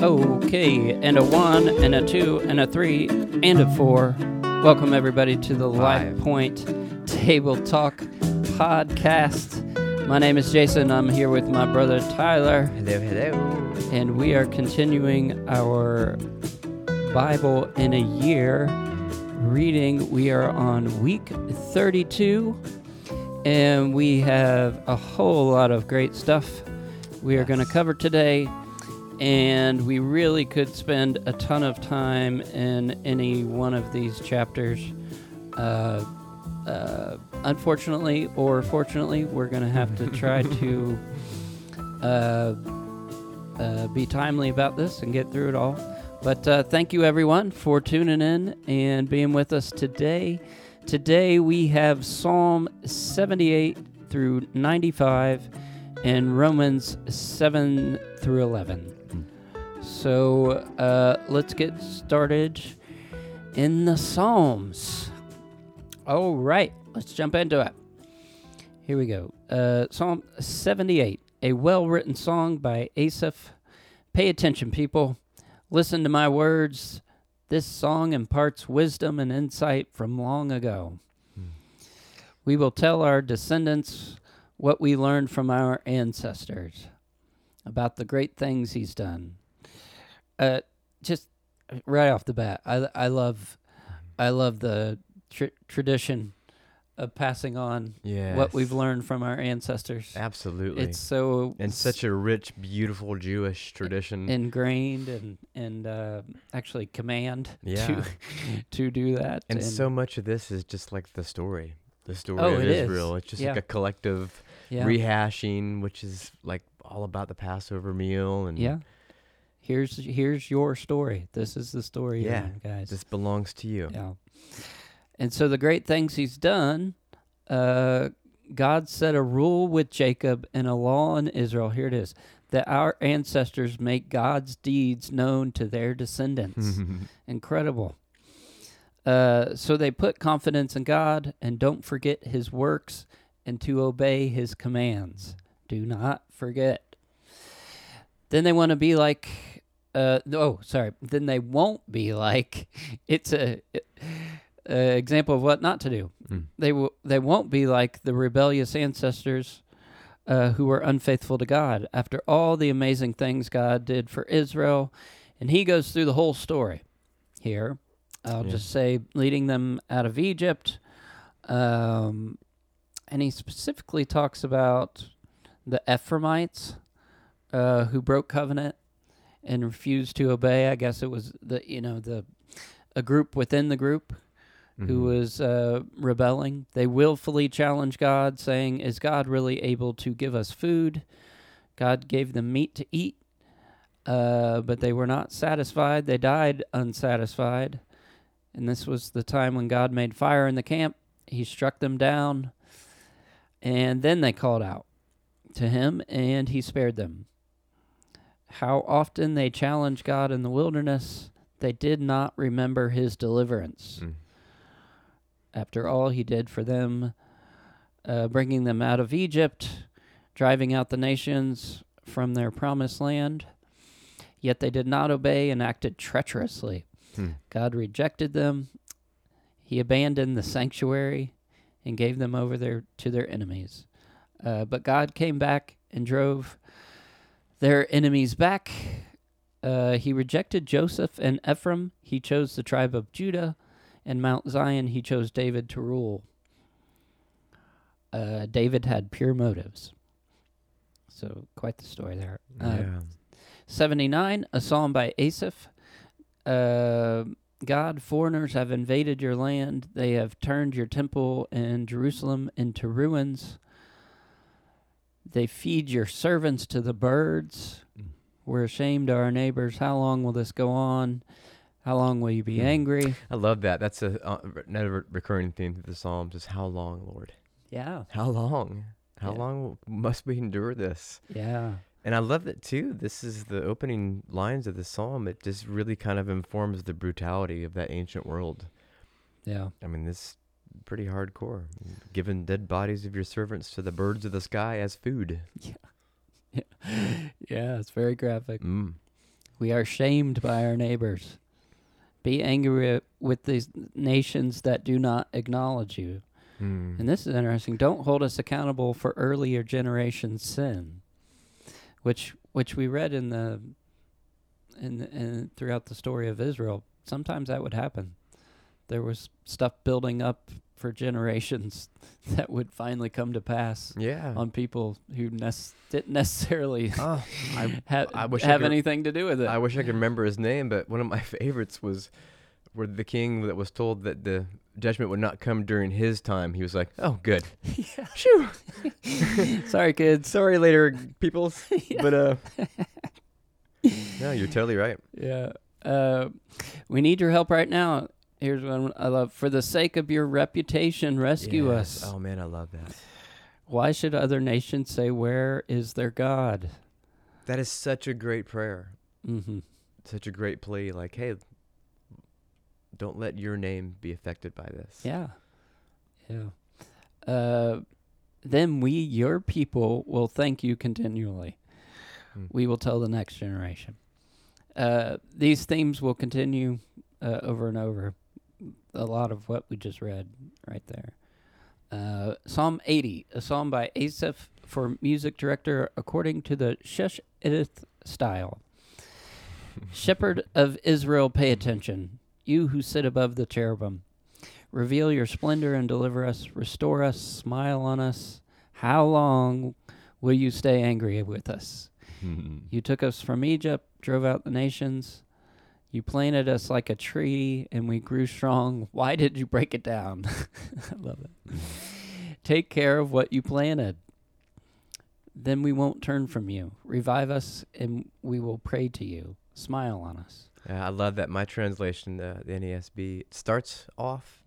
Okay, and a one, and a two, and a three, and a four. Welcome, everybody, to the Life Five. Point Table Talk podcast. My name is Jason. I'm here with my brother Tyler, Hello, hello. and we are continuing our Bible in a year reading. We are on week 32, and we have a whole lot of great stuff we are going to cover today. And we really could spend a ton of time in any one of these chapters. Uh, uh, unfortunately, or fortunately, we're going to have to try to uh, uh, be timely about this and get through it all. But uh, thank you, everyone, for tuning in and being with us today. Today, we have Psalm 78 through 95 and Romans 7 through 11. So uh, let's get started in the Psalms. All right, let's jump into it. Here we go. Uh, Psalm 78, a well written song by Asaph. Pay attention, people. Listen to my words. This song imparts wisdom and insight from long ago. We will tell our descendants what we learned from our ancestors about the great things he's done. Uh, just right off the bat, I, I love, I love the tr- tradition of passing on Yeah. what we've learned from our ancestors. Absolutely. It's so and s- such a rich, beautiful Jewish tradition. ingrained and and uh, actually command Yeah. to to do that. and so much of this is just like the story. The story Oh, of it is. Israel. It's just Yeah. like a collective yeah, rehashing, which is like all about the Passover meal and yeah. Here's here's your story. This is the story, Yeah, here, guys. this belongs to you. Yeah. And so the great things he's done, uh, God set a rule with Jacob and a law in Israel. Here it is that our ancestors make God's deeds known to their descendants. Incredible. Uh, so they put confidence in God and don't forget his works and to obey his commands. Do not forget. Then they want to be like, uh, oh, sorry. Then they won't be like, it's a, a example of what not to do. Mm. They will. They won't be like the rebellious ancestors uh, who were unfaithful to God. After all the amazing things God did for Israel, and He goes through the whole story here. I'll Yeah. just say, leading them out of Egypt, um, and He specifically talks about the Ephraimites uh, who broke covenant and refused to obey. I guess it was the you know the a group within the group who Mhm. was uh, rebelling. They willfully challenged God, saying, Is God really able to give us food? God gave them meat to eat, uh, but they were not satisfied. They died unsatisfied. And this was the time when God made fire in the camp. He struck them down, and then they called out to him, and he spared them. How often they challenged God in the wilderness, they did not remember his deliverance Mm. after all he did for them, uh, bringing them out of Egypt, driving out the nations from their promised land. Yet they did not obey and acted treacherously. Hmm. God rejected them. He abandoned the sanctuary and gave them over their, to their enemies. Uh, but God came back and drove their enemies back. Uh, he rejected Joseph and Ephraim. He chose the tribe of Judah and Mount Zion, he chose David to rule. Uh, David had pure motives. So, quite the story there. Uh, yeah. 79, a psalm by Asaph. Uh, God, foreigners have invaded your land. They have turned your temple in Jerusalem into ruins. They feed your servants to the birds. Mm. We're ashamed of our neighbors. How long will this go on? How long will you be Hmm. angry? I love that. That's a uh, another recurring theme through the Psalms is how long, Lord? Yeah. How long? How Yeah. long must we endure this? Yeah. And I love that too. This is the opening lines of the psalm. It just really kind of informs the brutality of that ancient world. Yeah. I mean, this pretty hardcore. Giving dead bodies of your servants to the birds of the sky as food. Yeah, Yeah, yeah it's very graphic. Mm. We are shamed by our neighbors. Be angry with these nations that do not acknowledge you. Hmm. And this is interesting. Don't hold us accountable for earlier generations' sin, which which we read in the in, in throughout the story of Israel. Sometimes that would happen. There was stuff building up for generations that would finally come to pass yeah. on people who nec- didn't necessarily I, ha- I wish I have could- anything to do with it. I wish I could remember his name, but one of my favorites was where the king that was told that the judgment would not come during his time. He was like, "Oh, good. yeah. Shoo. Sorry, kids. Sorry later, peoples." But uh, no, you're totally right. Yeah. Uh, we need your help right now. Here's one I love. For the sake of your reputation, rescue Yes. us. Oh man, I love that. Why should other nations say, Where is their God? That is such a great prayer. Mm-hmm. Such a great plea. Like, hey, don't let your name be affected by this. Yeah. Yeah. Uh, then we, your people, will thank you continually. Hmm. We will tell the next generation. Uh, these themes will continue uh, over and over. A lot of what we just read right there. Uh, psalm 80, a psalm by Asaph for music director according to the Shesh Edith style. Shepherd of Israel, pay attention. You who sit above the cherubim. Reveal your splendor and deliver us. Restore us. Smile on us. How long will you stay angry with us? You took us from Egypt, drove out the nations. You planted us like a tree, and we grew strong. Why did you break it down? I love it. Take care of what you planted. Then we won't turn from you. Revive us, and we will pray to you. Smile on us. Yeah, I love that. My translation, uh, the NASB, starts off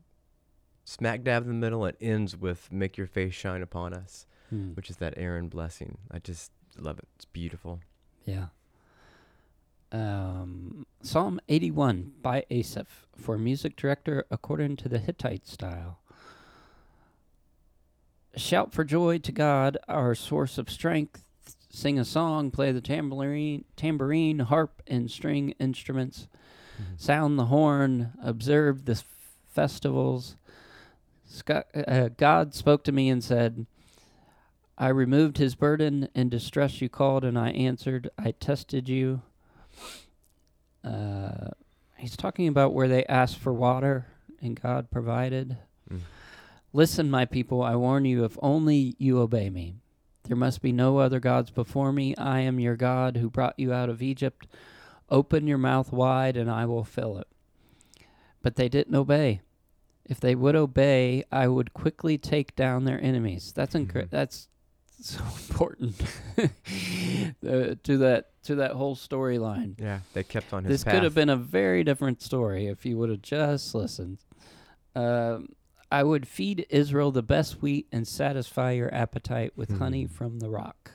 smack dab in the middle and ends with "Make your face shine upon us," Hmm. which is that Aaron blessing. I just love it. It's beautiful. Yeah. Um, Psalm 81 by Asaph for music director according to the Gittith style. Shout for joy to God, our source of strength. Sing a song, play the tambourine, tambourine, harp, and string instruments. Sound the horn, observe the f- festivals. Uh, God spoke to me and said, I removed his burden. and distress you called, and I answered. I tested you. Uh, he's talking about where they asked for water, and God provided. Mm. Listen, my people, I warn you, if only you obey me. There must be no other gods before me. I am your God who brought you out of Egypt. Open your mouth wide, and I will fill it. But they didn't obey. If they would obey, I would quickly take down their enemies. That's incre- Mhm. That's so important uh, to that to that whole storyline. Yeah, they kept on his This path. could have been a very different story if you would have just listened. Um, I would feed Israel the best wheat and satisfy your appetite with honey Hmm. from the rock.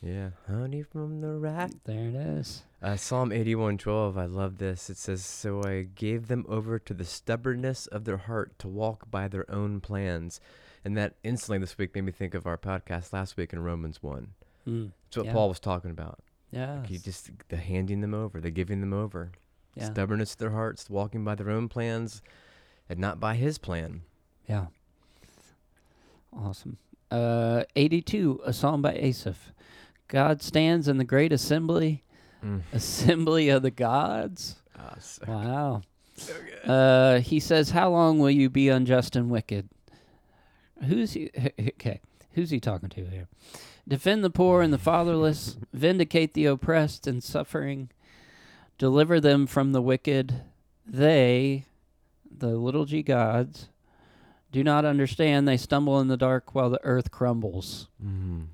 Yeah, honey from the rock. There it is. Uh, Psalm 81:12. I love this. It says, "So I gave them over to the stubbornness of their heart to walk by their own plans." And that instantly this week made me think of our podcast last week in Romans 1. Mm. It's what Yeah. Paul was talking about. Yeah. He just the handing them over, the giving them over. Yeah. Stubbornness of their hearts, walking by their own plans and not by his plan. Yeah. Awesome. Uh, 82, a psalm by Asaph. God stands in the great assembly, Mm. assembly of the gods. Ah, so, Wow. so good. Uh, he says, "How long will you be unjust and wicked?" Who's he? Okay, who's he talking to here? Defend the poor and the fatherless, vindicate the oppressed and suffering, deliver them from the wicked. They, the little g gods, do not understand. They stumble in the dark while the earth crumbles. Mhm.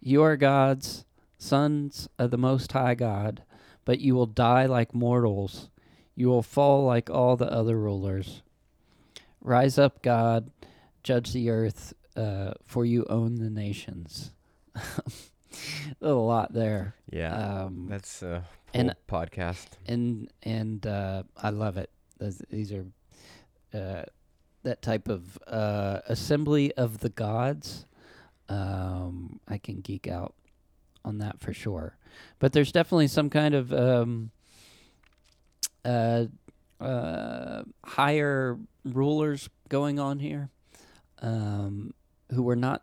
You are gods, sons of the Most High God, but you will die like mortals. You will fall like all the other rulers. Rise up, God, judge the earth, uh, for you own the nations. a lot there. Yeah. Um, that's a and- podcast. and and uh, I love it. Those- These are uh, that type of uh, assembly of the gods. Um, I can geek out on that for sure. But there's definitely some kind of um, uh, uh, higher rulers going on here um, who were not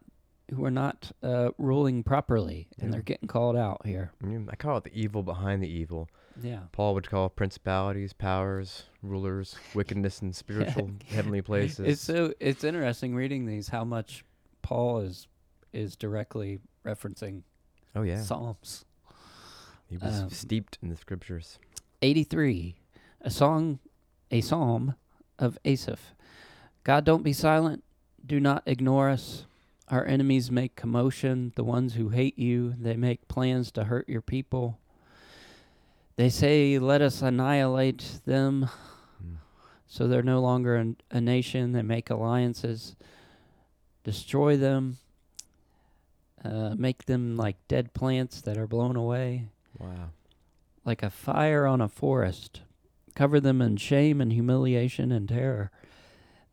who were not uh, ruling properly, and Yeah. they're getting called out here. I call it the evil behind the evil. Yeah. Paul would call principalities, powers, rulers, wickedness in spiritual heavenly places. It's so it's interesting reading these how much Paul is is directly referencing oh yeah, Psalms. he was um, steeped in the scriptures. 83 a song a psalm of Asaph. God don't be silent, do not ignore us. Our enemies make commotion, the ones who hate you, they make plans to hurt your people. They say, "Let us annihilate them." Mm. So they're no longer an, a nation. They make alliances, destroy them, uh, make them like dead plants that are blown away, Wow. like a fire on a forest. Cover them in shame and humiliation and terror.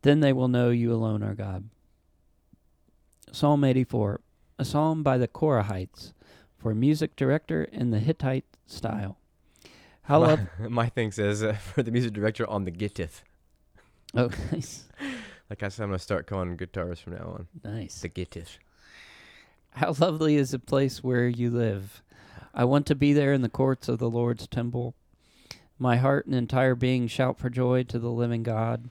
Then they will know you alone are God. Psalm 84, a psalm by the Korahites for music director in the Gittith style. How my, love. my thing says uh, for the music director on the Gittith. Oh, nice. Like I said, I'm gonna start calling guitars from now on. Nice. The Gittith. How lovely is the place where you live. I want to be there in the courts of the Lord's temple. My heart and entire being shout for joy to the living God.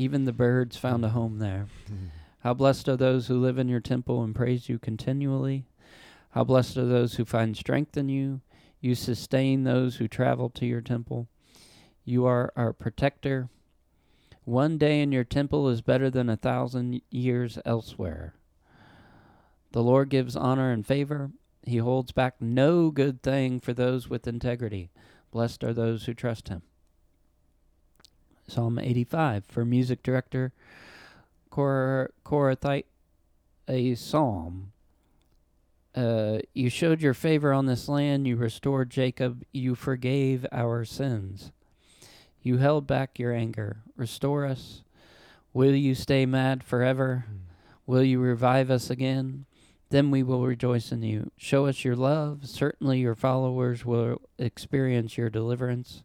Even the birds found a home there. Hmm. How blessed are those who live in your temple and praise you continually. How blessed are those who find strength in you. You sustain those who travel to your temple. You are our protector. One day in your temple is better than a thousand years elsewhere. The Lord gives honor and favor. He holds back no good thing for those with integrity. Blessed are those who trust him. Psalm 85 for music director Kor- Korahite, a psalm. Uh, you showed your favor on this land. You restored Jacob. You forgave our sins. You held back your anger. Restore us. Will you stay mad forever? Will you revive us again? Then we will rejoice in you. Show us your love. Certainly your followers will experience your deliverance.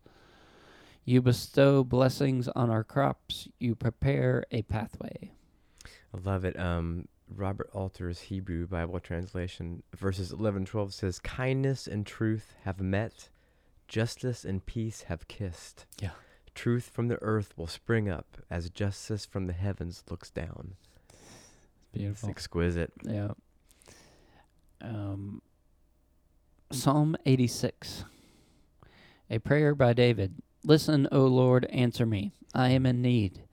You bestow blessings on our crops. You prepare a pathway. I love it. Um, Robert Alter's Hebrew Bible translation, verses 11 12 says, Kindness and truth have met, justice and peace have kissed. Yeah. Truth from the earth will spring up as justice from the heavens looks down. It's Beautiful. exquisite. Yeah. Um, Psalm 86. A prayer by David. Listen, O Lord, answer me. I am in need.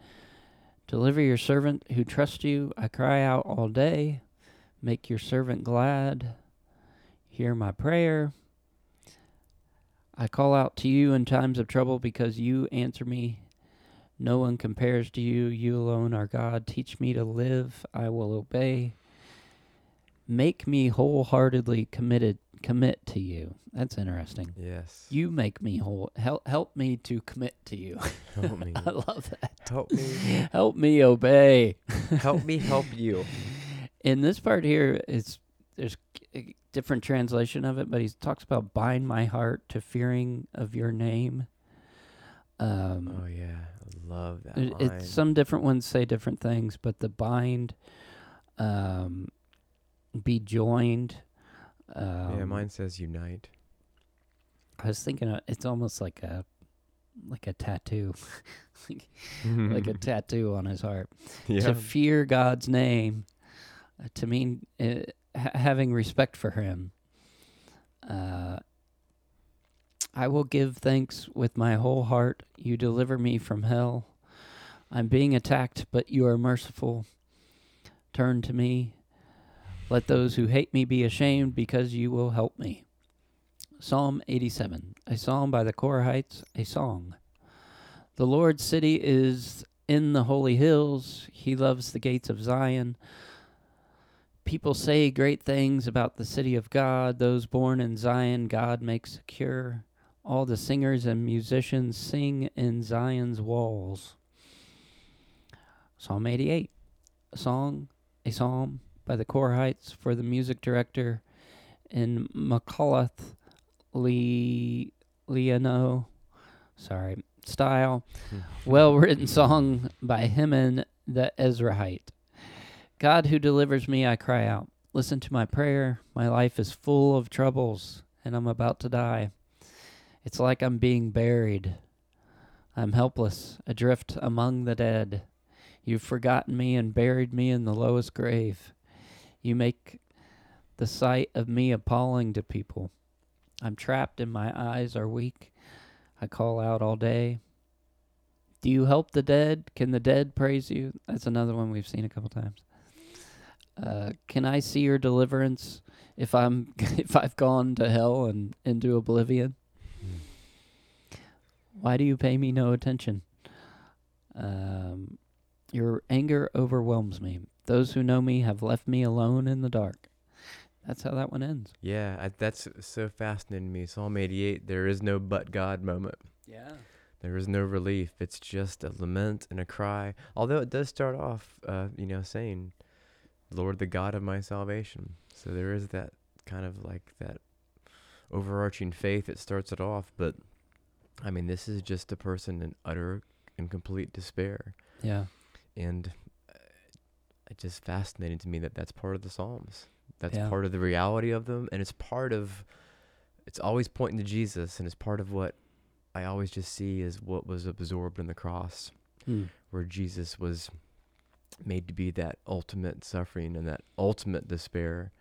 Deliver your servant who trusts you. I cry out all day. Make your servant glad. Hear my prayer. I call out to you in times of trouble because you answer me. No one compares to you. You alone are God. Teach me to live. I will obey. Make me wholeheartedly committed commit to you. That's interesting. Yes. You make me whole help help me to commit to you. help me. I love that. help me. Help me obey. help me help you. In this part here, it's there's a different translation of it, but he talks about bind my heart to fearing of your name. Um, Oh yeah, I love that It, line. it's some different ones say different things, but the bind, um, be joined. Um, yeah, mine says unite. I was thinking of, it's almost like a like a tattoo, like, like a tattoo on his heart. yeah. To fear God's name, uh, to mean uh, ha- having respect for Him. Uh, I will give thanks with my whole heart. You deliver me from hell. I'm being attacked, but you are merciful. Turn to me. Let those who hate me be ashamed, because you will help me. Psalm 87, a psalm by the Korahites, a song. The Lord's city is in the holy hills. He loves the gates of Zion. People say great things about the city of God. Those born in Zion, God makes secure. All the singers and musicians sing in Zion's walls. Psalm 88, a song, a psalm by the Korahites for the music director in Macalath Le Leono, sorry, style. Hmm. well written song by Heman the Ezrahite. God who delivers me, I cry out. Listen to my prayer. My life is full of troubles, and I'm about to die. It's like I'm being buried. I'm helpless, adrift among the dead. You've forgotten me and buried me in the lowest grave. You make the sight of me appalling to people. I'm trapped and my eyes are weak. I call out all day. Do you help the dead? Can the dead praise you? That's another one we've seen a couple times. Uh, can I see your deliverance if I'm if I've gone to hell and into oblivion? Why do you pay me no attention? Um, your anger overwhelms me. Those who know me have left me alone in the dark. That's how that one ends. Yeah, I, that's so fascinating to me. Psalm 88, there is no but God moment. Yeah. There is no relief. It's just a lament and a cry. Although it does start off, uh, you know, saying, Lord, the God of my salvation. So there is that kind of like that overarching faith that starts it off. But I mean, this is just a person in utter and complete despair. Yeah. And it's just fascinating to me that that's part of the Psalms. That's Yeah. part of the reality of them. And it's part of, it's always pointing to Jesus. And it's part of what I always just see is what was absorbed in the cross, Hmm. where Jesus was made to be that ultimate suffering and that ultimate despair.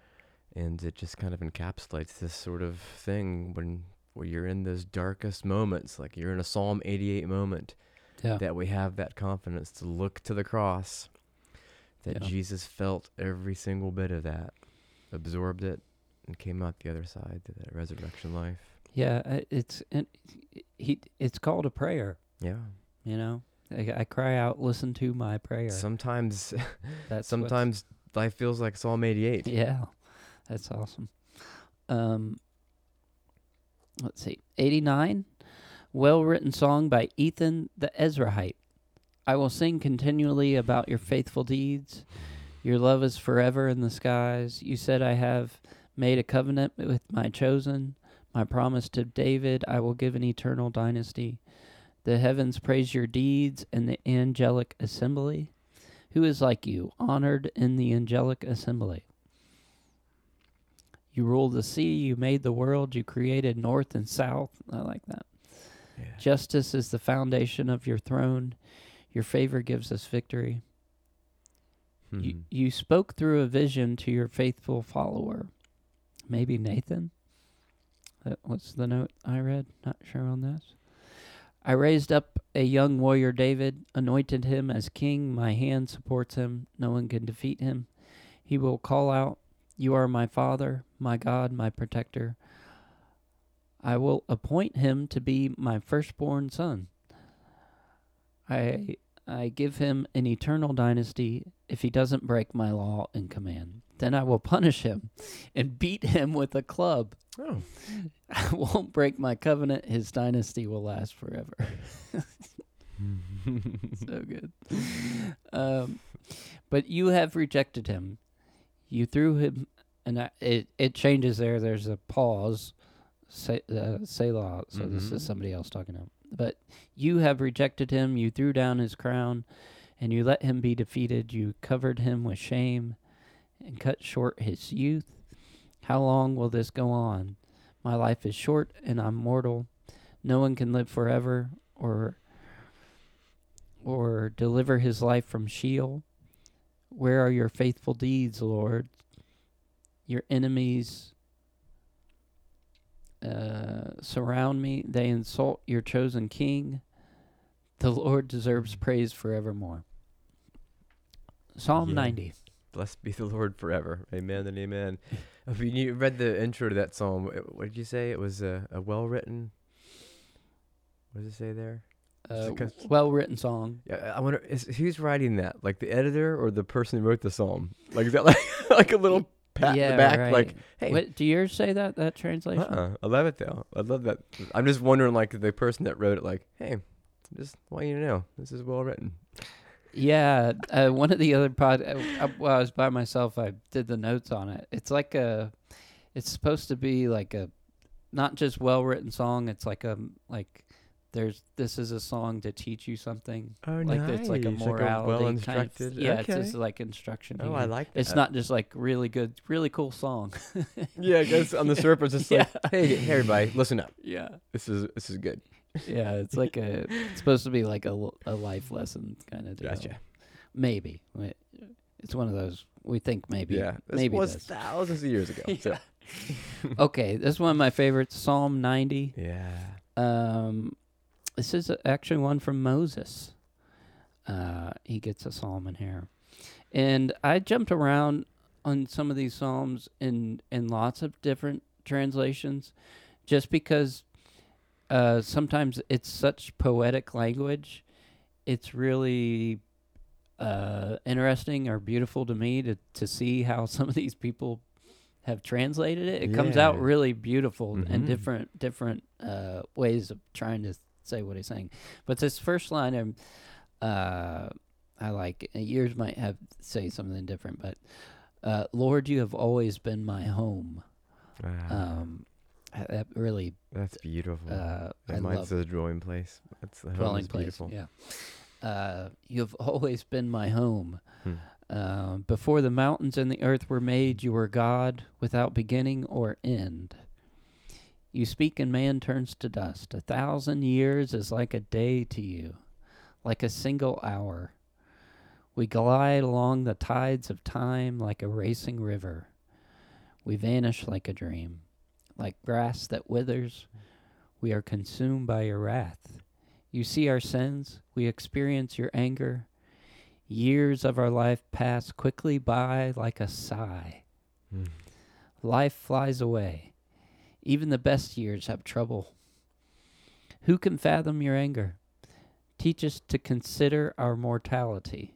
And it just kind of encapsulates this sort of thing when where you're in those darkest moments, like you're in a Psalm 88 moment, Yeah. that we have that confidence to look to the cross, that Yeah. Jesus felt every single bit of that, absorbed it, and came out the other side to that resurrection life. Yeah. It's and he. It's called a prayer. Yeah. You know. I, I cry out, listen to my prayer. Sometimes, That's sometimes life feels like Psalm 88. Yeah, that's awesome. Um, let's see, eighty-nine, well-written song by Ethan the Ezrahite. I will sing continually about your faithful deeds. Your love is forever in the skies. You said I have made a covenant with my chosen. My promise to David, I will give an eternal dynasty. The heavens praise your deeds and the angelic assembly. Who is like you, honored in the angelic assembly? You ruled the sea, you made the world, you created north and south. I like that. Yeah. Justice is the foundation of your throne. Your favor gives us victory. You, Mhm. you spoke through a vision to your faithful follower. Maybe Nathan? That was the note I read. Not sure on this. I raised up a young warrior David, anointed him as king. My hand supports him. No one can defeat him. He will call out, You are my father, my God, my protector. I will appoint him to be my firstborn son. I I give him an eternal dynasty if he doesn't break my law and command. Then I will punish him and beat him with a club. Oh. I won't break my covenant. His dynasty will last forever. so good. Um, but you have rejected him. You threw him, and I, it it changes there. There's a pause. Say, uh, Selah. So this Mhm. is somebody else talking to him. But you have rejected him. You threw down his crown, and you let him be defeated. You covered him with shame, and cut short his youth. How long will this go on? My life is short, and I'm mortal. No one can live forever, or or deliver his life from Sheol. Where are your faithful deeds, Lord? Your enemies uh, surround me. They insult your chosen king. The Lord deserves praise forevermore. Psalm Yeah. 90. Blessed be the Lord forever. Amen and amen. If you- read the intro to that psalm, what did you say? It was a, a well written. What does it say there? Uh, well written song. Yeah, I wonder is who's writing that? Like the editor or the person who wrote the psalm? Like is that like like a little pat in yeah, the back? right. Like hey, What, do yours say that, that translation? uh-uh. I love it though. I love that. I'm just wondering, like the person that wrote it, like, hey, just want you to know this is well written. Yeah, uh, one of the other pod. Uh, uh, while I was by myself, I did the notes on it. It's like a, it's supposed to be like a not just well written song. It's like a like there's this is a song to teach you something. Oh, like it's like a nice. morality well kind of. Yeah, okay. it's just like instruction. oh, here. I like that. It's not just like really good, really cool song. Yeah, guess on the surface it's like, hey, hey, everybody, listen up. yeah, This is this is good. yeah. It's like a it's supposed to be like a, a life lesson kind of deal. Gotcha. Maybe it's one of those we think maybe. yeah, this maybe was this. thousands of years ago. So. okay, this is one of my favorites, Psalm 90. Yeah. Um, this is actually one from Moses. Uh, he gets a psalm in here, and I jumped around on some of these psalms in in lots of different translations, just because uh, sometimes it's such poetic language. It's really uh, interesting or beautiful to me to to see how some of these people have translated it. It comes out really beautiful and Mhm. different different uh, ways of trying to say what he's saying. But this first line, um, uh, I like. Yours might have say something different, but uh, Lord, you have always been my home. Wow. Um, that really, That's beautiful. uh, I and mine love says dwelling place. That's the dwelling place. beautiful. Yeah. Uh, you have always been my home. Hmm. Uh, before the mountains and the earth were made, you were God without beginning or end. You speak and man turns to dust. A thousand years is like a day to you, like a single hour. We glide along the tides of time like a racing river. We vanish like a dream, like grass that withers. We are consumed by your wrath. You see our sins, we experience your anger. Years of our life pass quickly by like a sigh. Hmm. Life flies away. Even the best years have trouble. Who can fathom your anger? Teach us to consider our mortality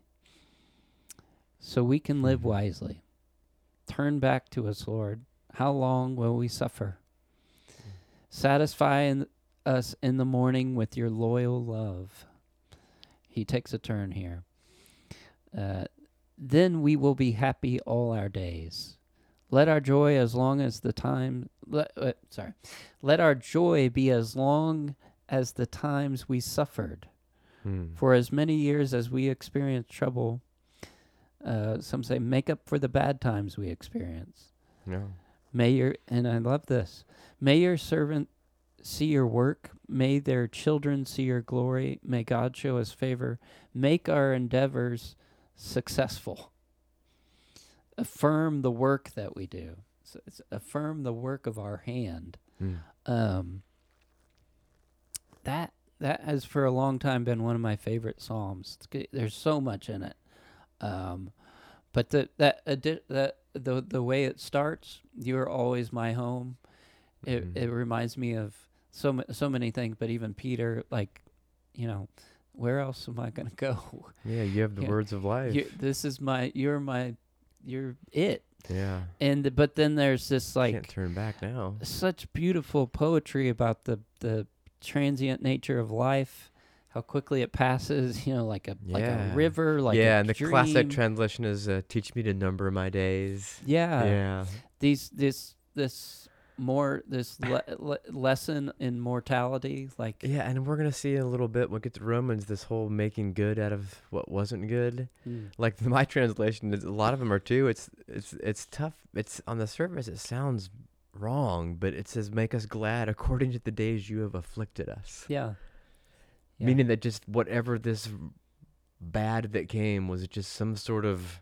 so we can live Mhm. wisely. Turn back to us, Lord. How long will we suffer? Satisfy in, us in the morning with your loyal love. He takes a turn here. Uh, then we will be happy all our days. Let our joy as long as the time. Let, uh, sorry. Let our joy be as long as the times we suffered. Hmm. For as many years as we experienced trouble, uh, some say, make up for the bad times we experience. No. May your and I love this. May your servant see your work. May their children see your glory. May God show us favor. Make our endeavors successful. Affirm the work that we do. So it's affirm the work of our hand. Hmm. Um, that that has for a long time been one of my favorite psalms. There's so much in it, um, but the that addi- that the the way it starts, "You're always my home." It Mhm. it reminds me of so ma- so many things, but even Peter, like, you know, where else am I gonna go? Yeah, you have the Yeah. words of life. You, this is my, you're my, you're it. yeah. And but then there's this like Can't turn back now. such beautiful poetry about the the transient nature of life, how quickly it passes. You know, like a like Yeah. a river, like yeah, and the classic translation is uh, "Teach me to number my days." yeah, yeah. these this this more this le- le- lesson in mortality, like Yeah, and we're gonna see in a little bit when we get to Romans this whole making good out of what wasn't good. Mm. Like my translation is a lot of them are too. It's it's it's tough. It's on the surface it sounds wrong, but it says make us glad according to the days you have afflicted us. yeah, Yeah. Meaning that just whatever this bad that came was just some sort of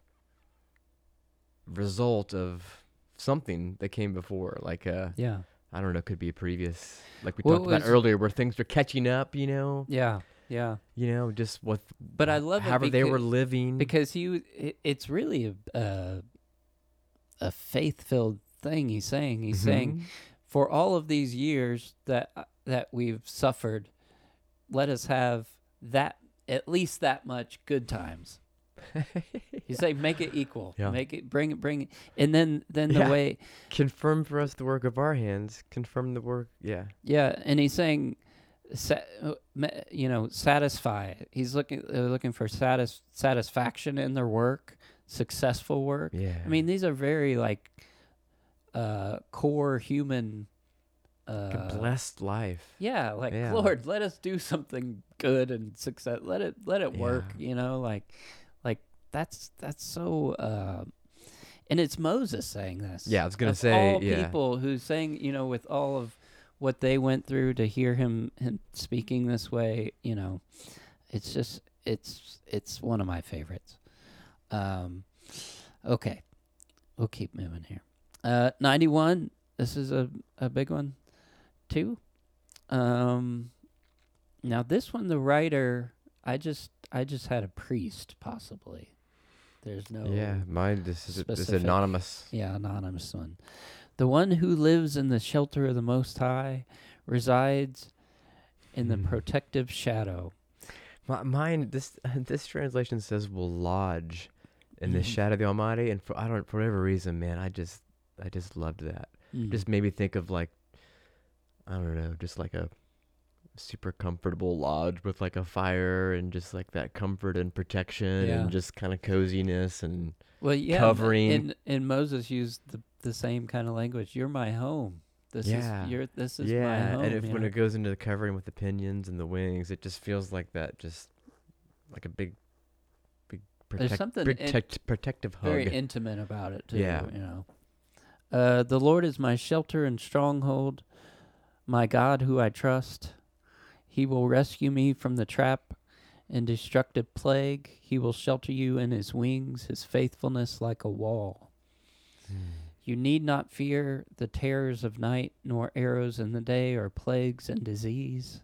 result of something that came before. Like uh yeah, I don't know, could be a previous like we talked about was- earlier where things are catching up, you know? yeah, yeah. You know, just with But I love it however they were living. because he it, it's really a a faith filled thing he's saying. He's saying Mhm. for all of these years that uh, that we've suffered, let us have that at least that much good times. He's saying make it equal, Yeah. make it bring it bring it, and then then the Yeah. way confirm for us the work of our hands. Confirm the work. Yeah. yeah, and he's saying. Sa- you know, satisfy. He's looking. They're looking for satis- satisfaction in their work, successful work. Yeah. I mean, these are very like uh, core human. Uh, blessed life. yeah, like Yeah. Lord, let us do something good and success. Let it let it work. You know, like that's that's so. Uh, and it's Moses saying this. Yeah, I was gonna Of say, all yeah. people who's saying, you know, with all of what they went through to hear him him speaking this way, you know, it's just it's it's one of my favorites. Um, okay, we'll keep moving here. Uh, ninety one. This is a a big one, too. Um, now this one, the writer, I just I just had a priest possibly. There's no Yeah, mine this is this is anonymous. yeah, anonymous one. The one who lives in the shelter of the Most High resides in the Hmm. protective shadow. My, mine this this translation says will lodge in the Mhm. shadow of the Almighty, and for I don't for whatever reason, man, I just I just loved that. Mm. Just made me think of like I don't know, just like a super comfortable lodge with like a fire and just like that comfort and protection Yeah. and just kind of coziness and well, yeah, covering- And, and Moses used the, the same kind of language. You're my home. This Yeah. is your. This is my yeah, home. and if when know? it goes into the covering with the pinions and the wings, it just feels like that, just like a big, big There's protect, something in- protective hug. very intimate about it too. Yeah. you know. Uh, the Lord is my shelter and stronghold, my God who I trust. He will rescue me from the trap and destructive plague. He will shelter you in his wings, his faithfulness like a wall. Hmm. You need not fear the terrors of night, nor arrows in the day, or plagues and disease.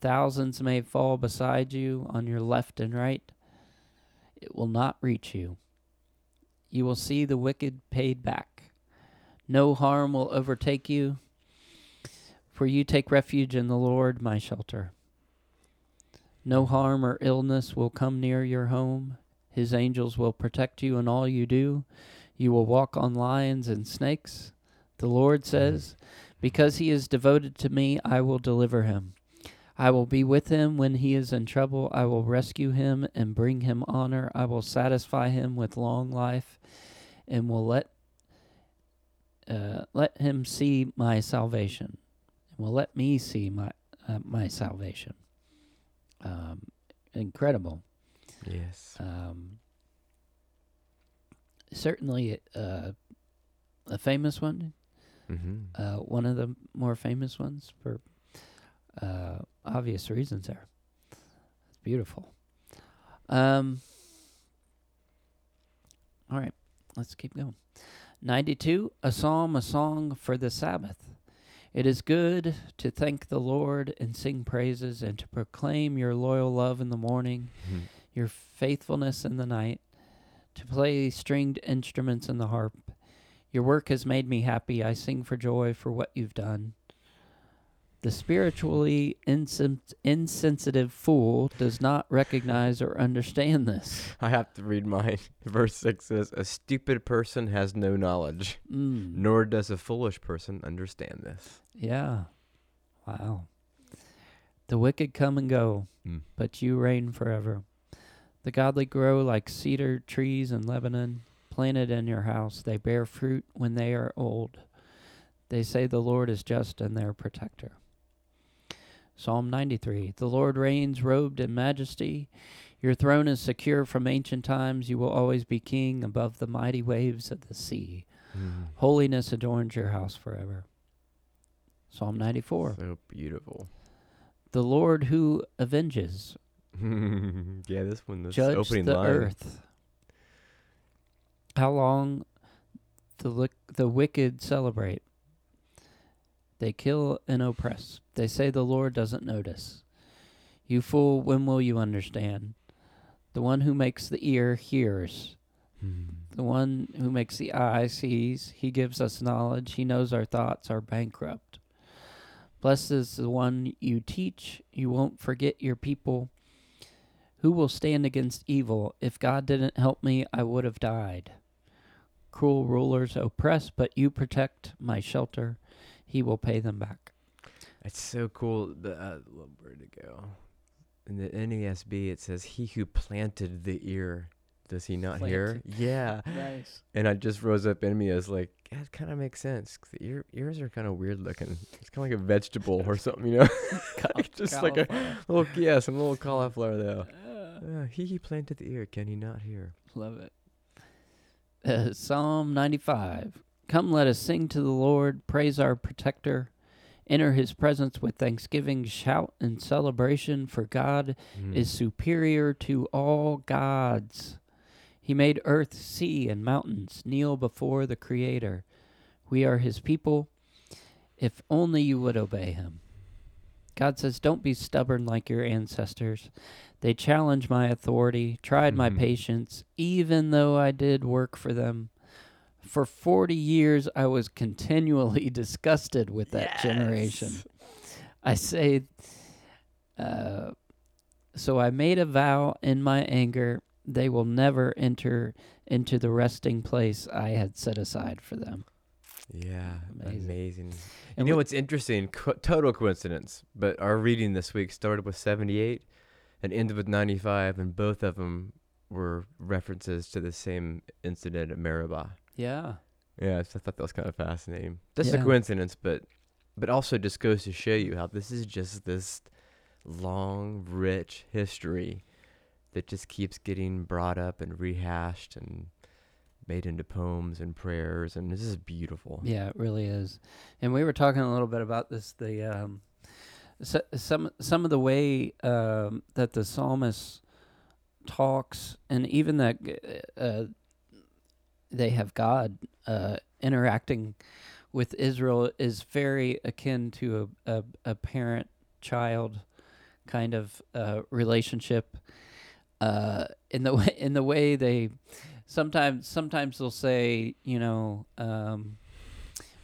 Thousands may fall beside you on your left and right. It will not reach you. You will see the wicked paid back. No harm will overtake you, for you take refuge in the Lord, my shelter. No harm or illness will come near your home. His angels will protect you in all you do. You will walk on lions and snakes. The Lord says, Because he is devoted to me, I will deliver him. I will be with him when he is in trouble. I will rescue him and bring him honor. I will satisfy him with long life and will let uh, let him see my salvation. And will let me see my uh, my salvation. Um, incredible. Yes. Um, certainly uh, a famous one, mm-hmm. uh, one of the more famous ones for uh, obvious reasons. There, it's beautiful. Um, all right, let's keep going. Ninety-two, a psalm, a song for the Sabbath. It is good to thank the Lord and sing praises, and to proclaim your loyal love in the morning mm-hmm. your faithfulness in the night, to play stringed instruments in the harp. Your work has made me happy. I sing for joy for what you've done. The spiritually insen- insensitive fool does not recognize or understand this. I have to read mine. Verse 6 says, A stupid person has no knowledge, Mm. nor does a foolish person understand this. Yeah. Wow. The wicked come and go, Mm. but you reign forever. The godly grow like cedar trees in Lebanon, planted in your house. They bear fruit when they are old. They say the Lord is just and their protector. Psalm 93 The Lord reigns robed in majesty. Your throne is secure from ancient times. You will always be king above the mighty waves of the sea. Mm. Holiness adorns your house forever. Psalm 94 So beautiful. The Lord who avenges yeah, this one, this judge opening the line. earth. How long the lic- the wicked celebrate? They kill and oppress. They say the Lord doesn't notice. You fool, when will you understand? The one who makes the ear hears. Hmm. The one who makes the eye sees. He gives us knowledge. He knows our thoughts are bankrupt. Blessed is the one you teach. You won't forget your people. Who will stand against evil? If God didn't help me, I would have died. Cruel rulers oppress, but you protect my shelter. He will pay them back. It's so cool. The uh, where to go? In the NASB, it says, "He who planted the ear, does he not Plant. hear? Yeah. Nice. And I just rose up in me as like, it kind of makes sense. 'cause the ear, ears are kind of weird looking. It's kind of like a vegetable or something, you know? just like a little, yeah, some little cauliflower though. Uh, he, he planted the ear, can he not hear? Love it. Uh, Psalm 95. Come, let us sing to the Lord, praise our protector. Enter his presence with thanksgiving, shout in celebration, for God Mm. is superior to all gods. He made earth, sea, and mountains kneel before the Creator. We are his people. If only you would obey him. God says, Don't be stubborn like your ancestors. They challenged my authority, tried my Mhm. patience, even though I did work for them. For 40 years, I was continually disgusted with that generation. I say, uh, so I made a vow in my anger, they will never enter into the resting place I had set aside for them. Yeah, Amazing. amazing. You And know we- what's interesting? Co- total coincidence, but our reading this week started with 78 and ended with 95, and both of them were references to the same incident at Meribah. Yeah. Yeah, so I thought that was kind of fascinating. That's Yeah. a coincidence, but but also just goes to show you how this is just this long, rich history that just keeps getting brought up and rehashed and made into poems and prayers, and this is beautiful. Yeah, it really is. And we were talking a little bit about this. The um, so, some some of the way um, that the psalmist talks, and even that uh, they have God uh, interacting with Israel is very akin to a a, a parent child kind of uh, relationship. Uh, in the way in the way they sometimes sometimes they'll say you know um,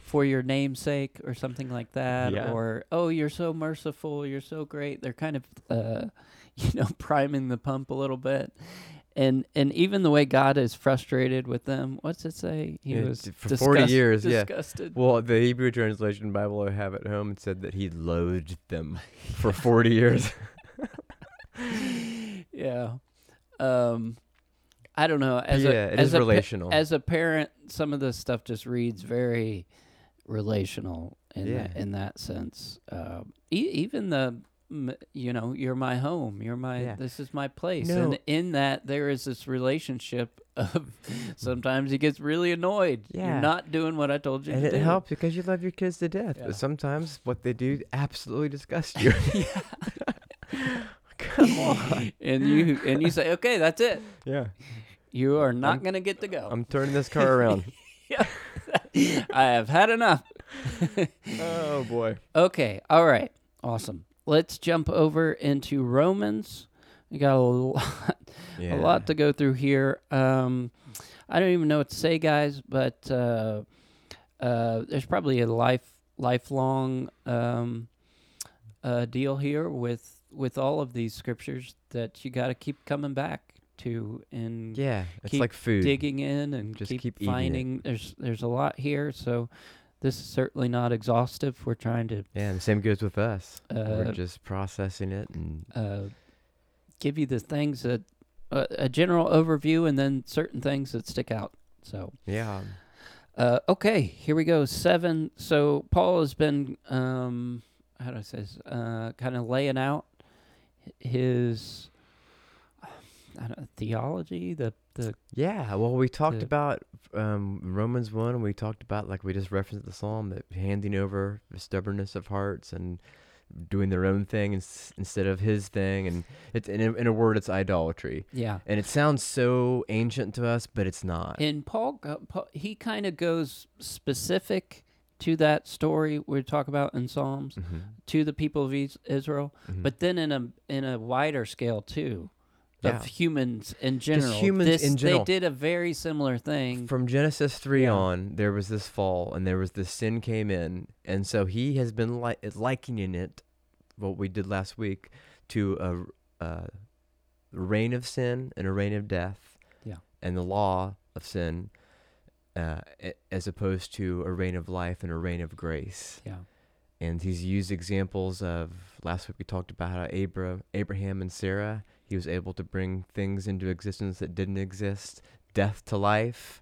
for your name's sake or something like that Yeah. or oh you're so merciful you're so great they're kind of uh, you know priming the pump a little bit and and even the way God is frustrated with them what's it say he Yeah, was for 40 disgust- years, yeah. disgusted Well, the Hebrew translation Bible I have at home said that he loathed them for 40 years. yeah um I don't know as yeah, a it as is a relational. as a parent, some of this stuff just reads very relational in Yeah. that, in that sense. Um, e- even the you know, you're my home, you're my Yeah. this is my place, No. and in that there is this relationship of sometimes he gets really annoyed. Yeah. You're not doing what I told you and to it do. helps because you love your kids to death. Yeah. But sometimes what they do absolutely disgusts you. yeah. Come on. and you and you say, okay, that's it. Yeah. You are not I'm- gonna get to go. I'm turning this car around. yeah I have had enough. oh boy. Okay, all right, awesome. Let's jump over into Romans. We got a lot, Yeah. a lot to go through here. Um, I don't even know what to say, guys, but uh, uh, there's probably a life lifelong um, uh, deal here with with all of these scriptures that you got to keep coming back to and Yeah. It's like food. digging in and Just keep, keep finding. There's there's a lot here, so this is certainly not exhaustive. We're trying to Yeah, and the same goes with us. Uh, We're just processing it and uh, give you the things that uh, a general overview and then certain things that stick out. So, yeah. uh, okay, here we go. Seven. So Paul has been, um, how do I say this? Uh, kind of laying out his I theology. The the Yeah, well, we talked the- about um, Romans 1, and we talked about, like we just referenced the psalm, that handing over the stubbornness of hearts and doing their own thing ins- instead of his thing. And it's in a, in a word, it's idolatry. yeah. And it sounds so ancient to us, but it's not. And Paul, go- Paul he kind of goes specific to that story we talk about in Psalms Mhm, to the people of Is- Israel, mhm. but then in a in a wider scale too of Yeah. humans in general. humans This- in general. They did a very similar thing. From Genesis 3 Yeah. on, there was this fall and there was this sin came in. And so he has been li- likening it, what we did last week, to a, a reign of sin and a reign of death. Yeah. And the law of sin, uh, as opposed to a reign of life and a reign of grace. yeah. And he's used examples of, last week we talked about how Abra, Abraham and Sarah. He was able to bring things into existence that didn't exist, death to life,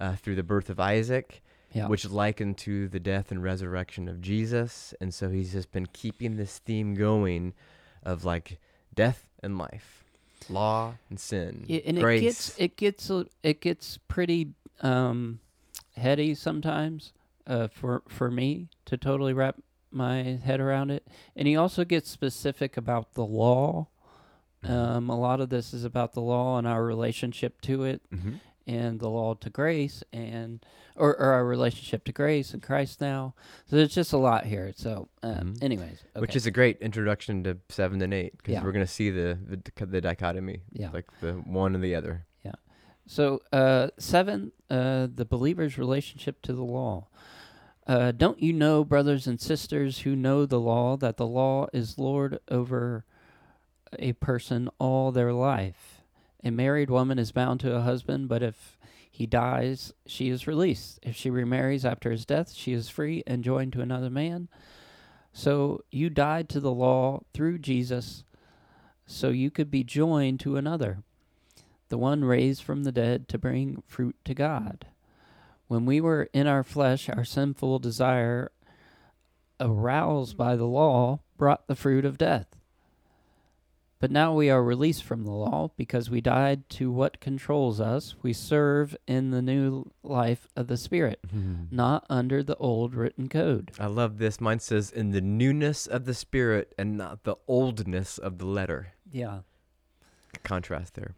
uh, through the birth of Isaac, Yeah. which likened to the death and resurrection of Jesus. And so he's just been keeping this theme going of like death and life, law and sin, Yeah, and grace. it gets it gets it gets pretty um, heady sometimes uh, for for me to totally wrap my head around it. And he also gets specific about the law. Um, a lot of this is about the law and our relationship to it, Mhm. and the law to grace, and or, or our relationship to grace and Christ now. So there's just a lot here. So, uh, Mhm. anyways, Which is a great introduction to seven and eight because Yeah. we're going to see the, the the dichotomy, yeah. like the one and the other. Yeah. So, uh, seven, uh, the believer's relationship to the law. Uh, don't you know, brothers and sisters who know the law, that the law is Lord over a person all their life? A married woman is bound to a husband, but if he dies, she is released. If she remarries after his death, she is free and joined to another man. So you died to the law through Jesus, so you could be joined to another the one raised from the dead to bring fruit to God. When we were in our flesh, our sinful desire, aroused by the law, brought the fruit of death. But now we are released from the law because we died to what controls us. We serve in the new life of the Spirit, hmm. not under the old written code. I love this. Mine says, in the newness of the spirit and not the oldness of the letter. Yeah. Contrast there.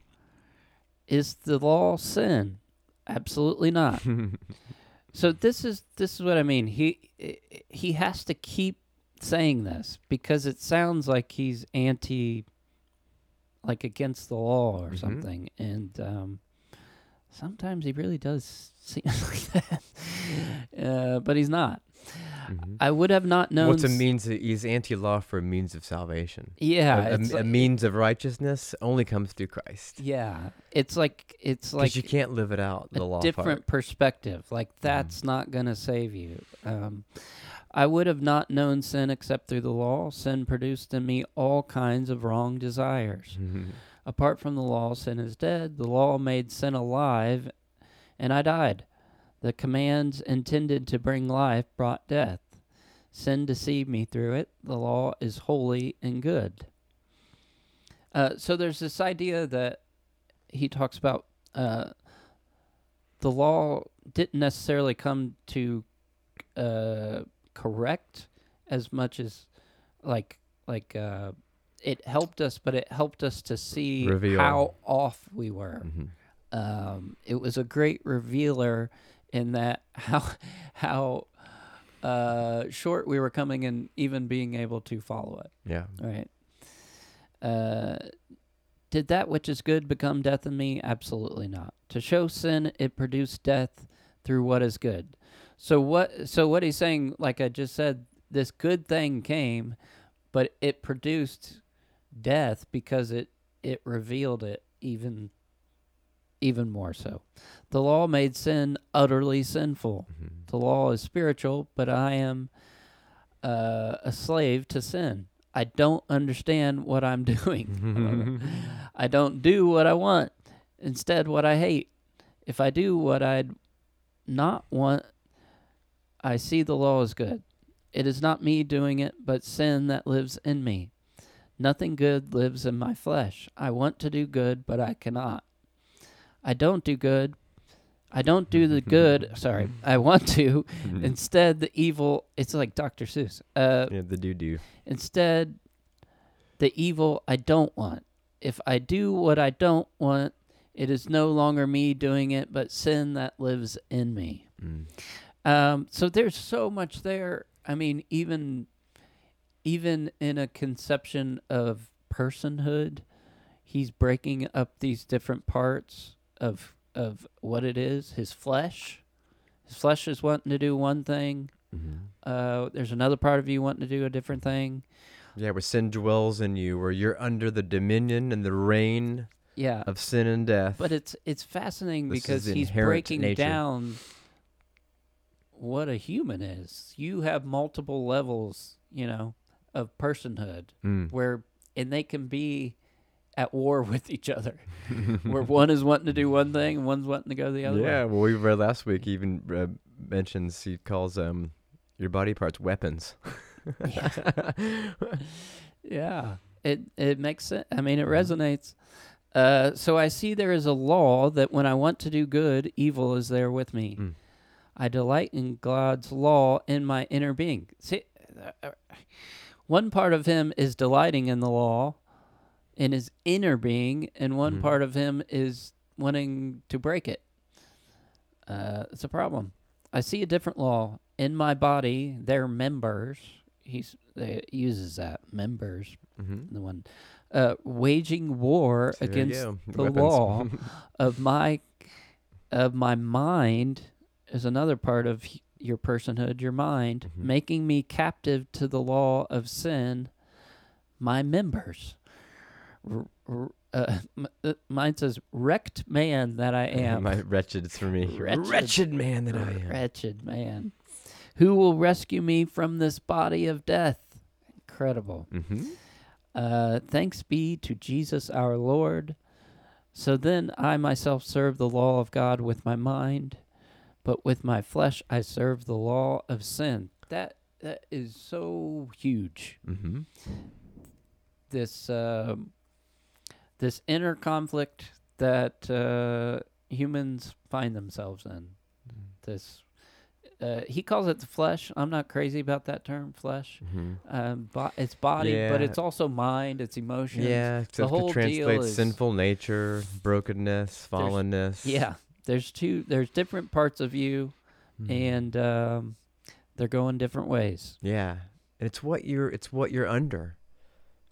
Is the law sin? Absolutely not. So this is this is what I mean. He he has to keep saying this because it sounds like he's anti, like against the law or Mhm. something, and um, sometimes he really does seem like that, uh, but he's not. Mhm. I would have not known. What's a means? He's anti-law for a means of salvation. Yeah, a, a- it's a means of righteousness only comes through Christ. Yeah, it's like it's like you can't live it out. The a law different perspective. Like that's not going to save you. Um, I would have not known sin except through the law. Sin produced in me all kinds of wrong desires. part. Apart from the law, sin is dead. The law made sin alive, and I died. The commands intended to bring life brought death. Sin deceived me through it. The law is holy and good. Uh, so there's this idea that he talks about uh, the law didn't necessarily come to uh, correct as much as like like uh, it helped us, but it helped us to see Reveal. how off we were. Mhm. Um, it was a great revealer in that how how uh, short we were coming and even being able to follow it. Yeah. Right. Uh, did that which is good become death in me? Absolutely not. To show sin, it produced death through what is good. So what? So what he's saying, like I just said, this good thing came, but it produced death because it it revealed it even even more so. The law made sin utterly sinful. Mhm. The law is spiritual, but I am uh, a slave to sin. I don't understand what I'm doing. I don't do what I want, instead, what I hate. If I do what I'd not want, I see the law is good. It is not me doing it, but sin that lives in me. Nothing good lives in my flesh. I want to do good, but I cannot. I don't do good. I don't do the good. Sorry, I want to. Instead, the evil. It's like Dr. Seuss. Uh, yeah, the doo doo. Instead, the evil I don't want. If I do what I don't want, it is no longer me doing it, but sin that lives in me. Mm. Um, so there's so much there. I mean, even even in a conception of personhood, he's breaking up these different parts of of what it is. His flesh, his flesh is wanting to do one thing. Mhm. Uh, there's another part of you wanting to do a different thing. Yeah, where sin dwells in you, where you're under the dominion and the reign Yeah, of sin and death. but it's it's fascinating This because he's breaking nature. down what a human is. You have multiple levels, you know, of personhood Mm. where and they can be at war with each other, where one is wanting to do one thing and one's wanting to go the other yeah, way. well, we read last week. He even uh, mentions he calls um your body parts weapons. Yeah. Yeah, it it makes sense. I mean, it Mhm. resonates. Uh, so I see there is a law that when I want to do good, evil is there with me. Mm. I delight in God's law in my inner being. See, uh, one part of him is delighting in the law in his inner being, and one Mhm. part of him is wanting to break it. Uh, it's a problem. I see a different law in my body. They're members. He's he uses that members. Mm-hmm. The one uh, waging war against the law of my of my mind is another part of your personhood, your mind, Mhm. making me captive to the law of sin, my members. R- r- uh, m- uh, mine says, wrecked man that I am. My wretched, it's for me. Wretched. Wretched, man that I am. Wretched man. Who will rescue me from this body of death? Incredible. Mm-hmm. Uh, thanks be to Jesus our Lord. So then I myself serve the law of God with my mind, but with my flesh I serve the law of sin. That that is so huge. Mm-hmm. This um this inner conflict that uh, humans find themselves in. This uh, he calls it the flesh. I'm not crazy about that term, flesh. Mm-hmm. Um, bo- it's body, but it's also mind. It's emotions. Yeah, it whole could deal is- sinful nature, brokenness, fallenness. Yeah, there's two. There's different parts of you, Mhm. and um, they're going different ways. yeah, and it's what you're it's what you're under,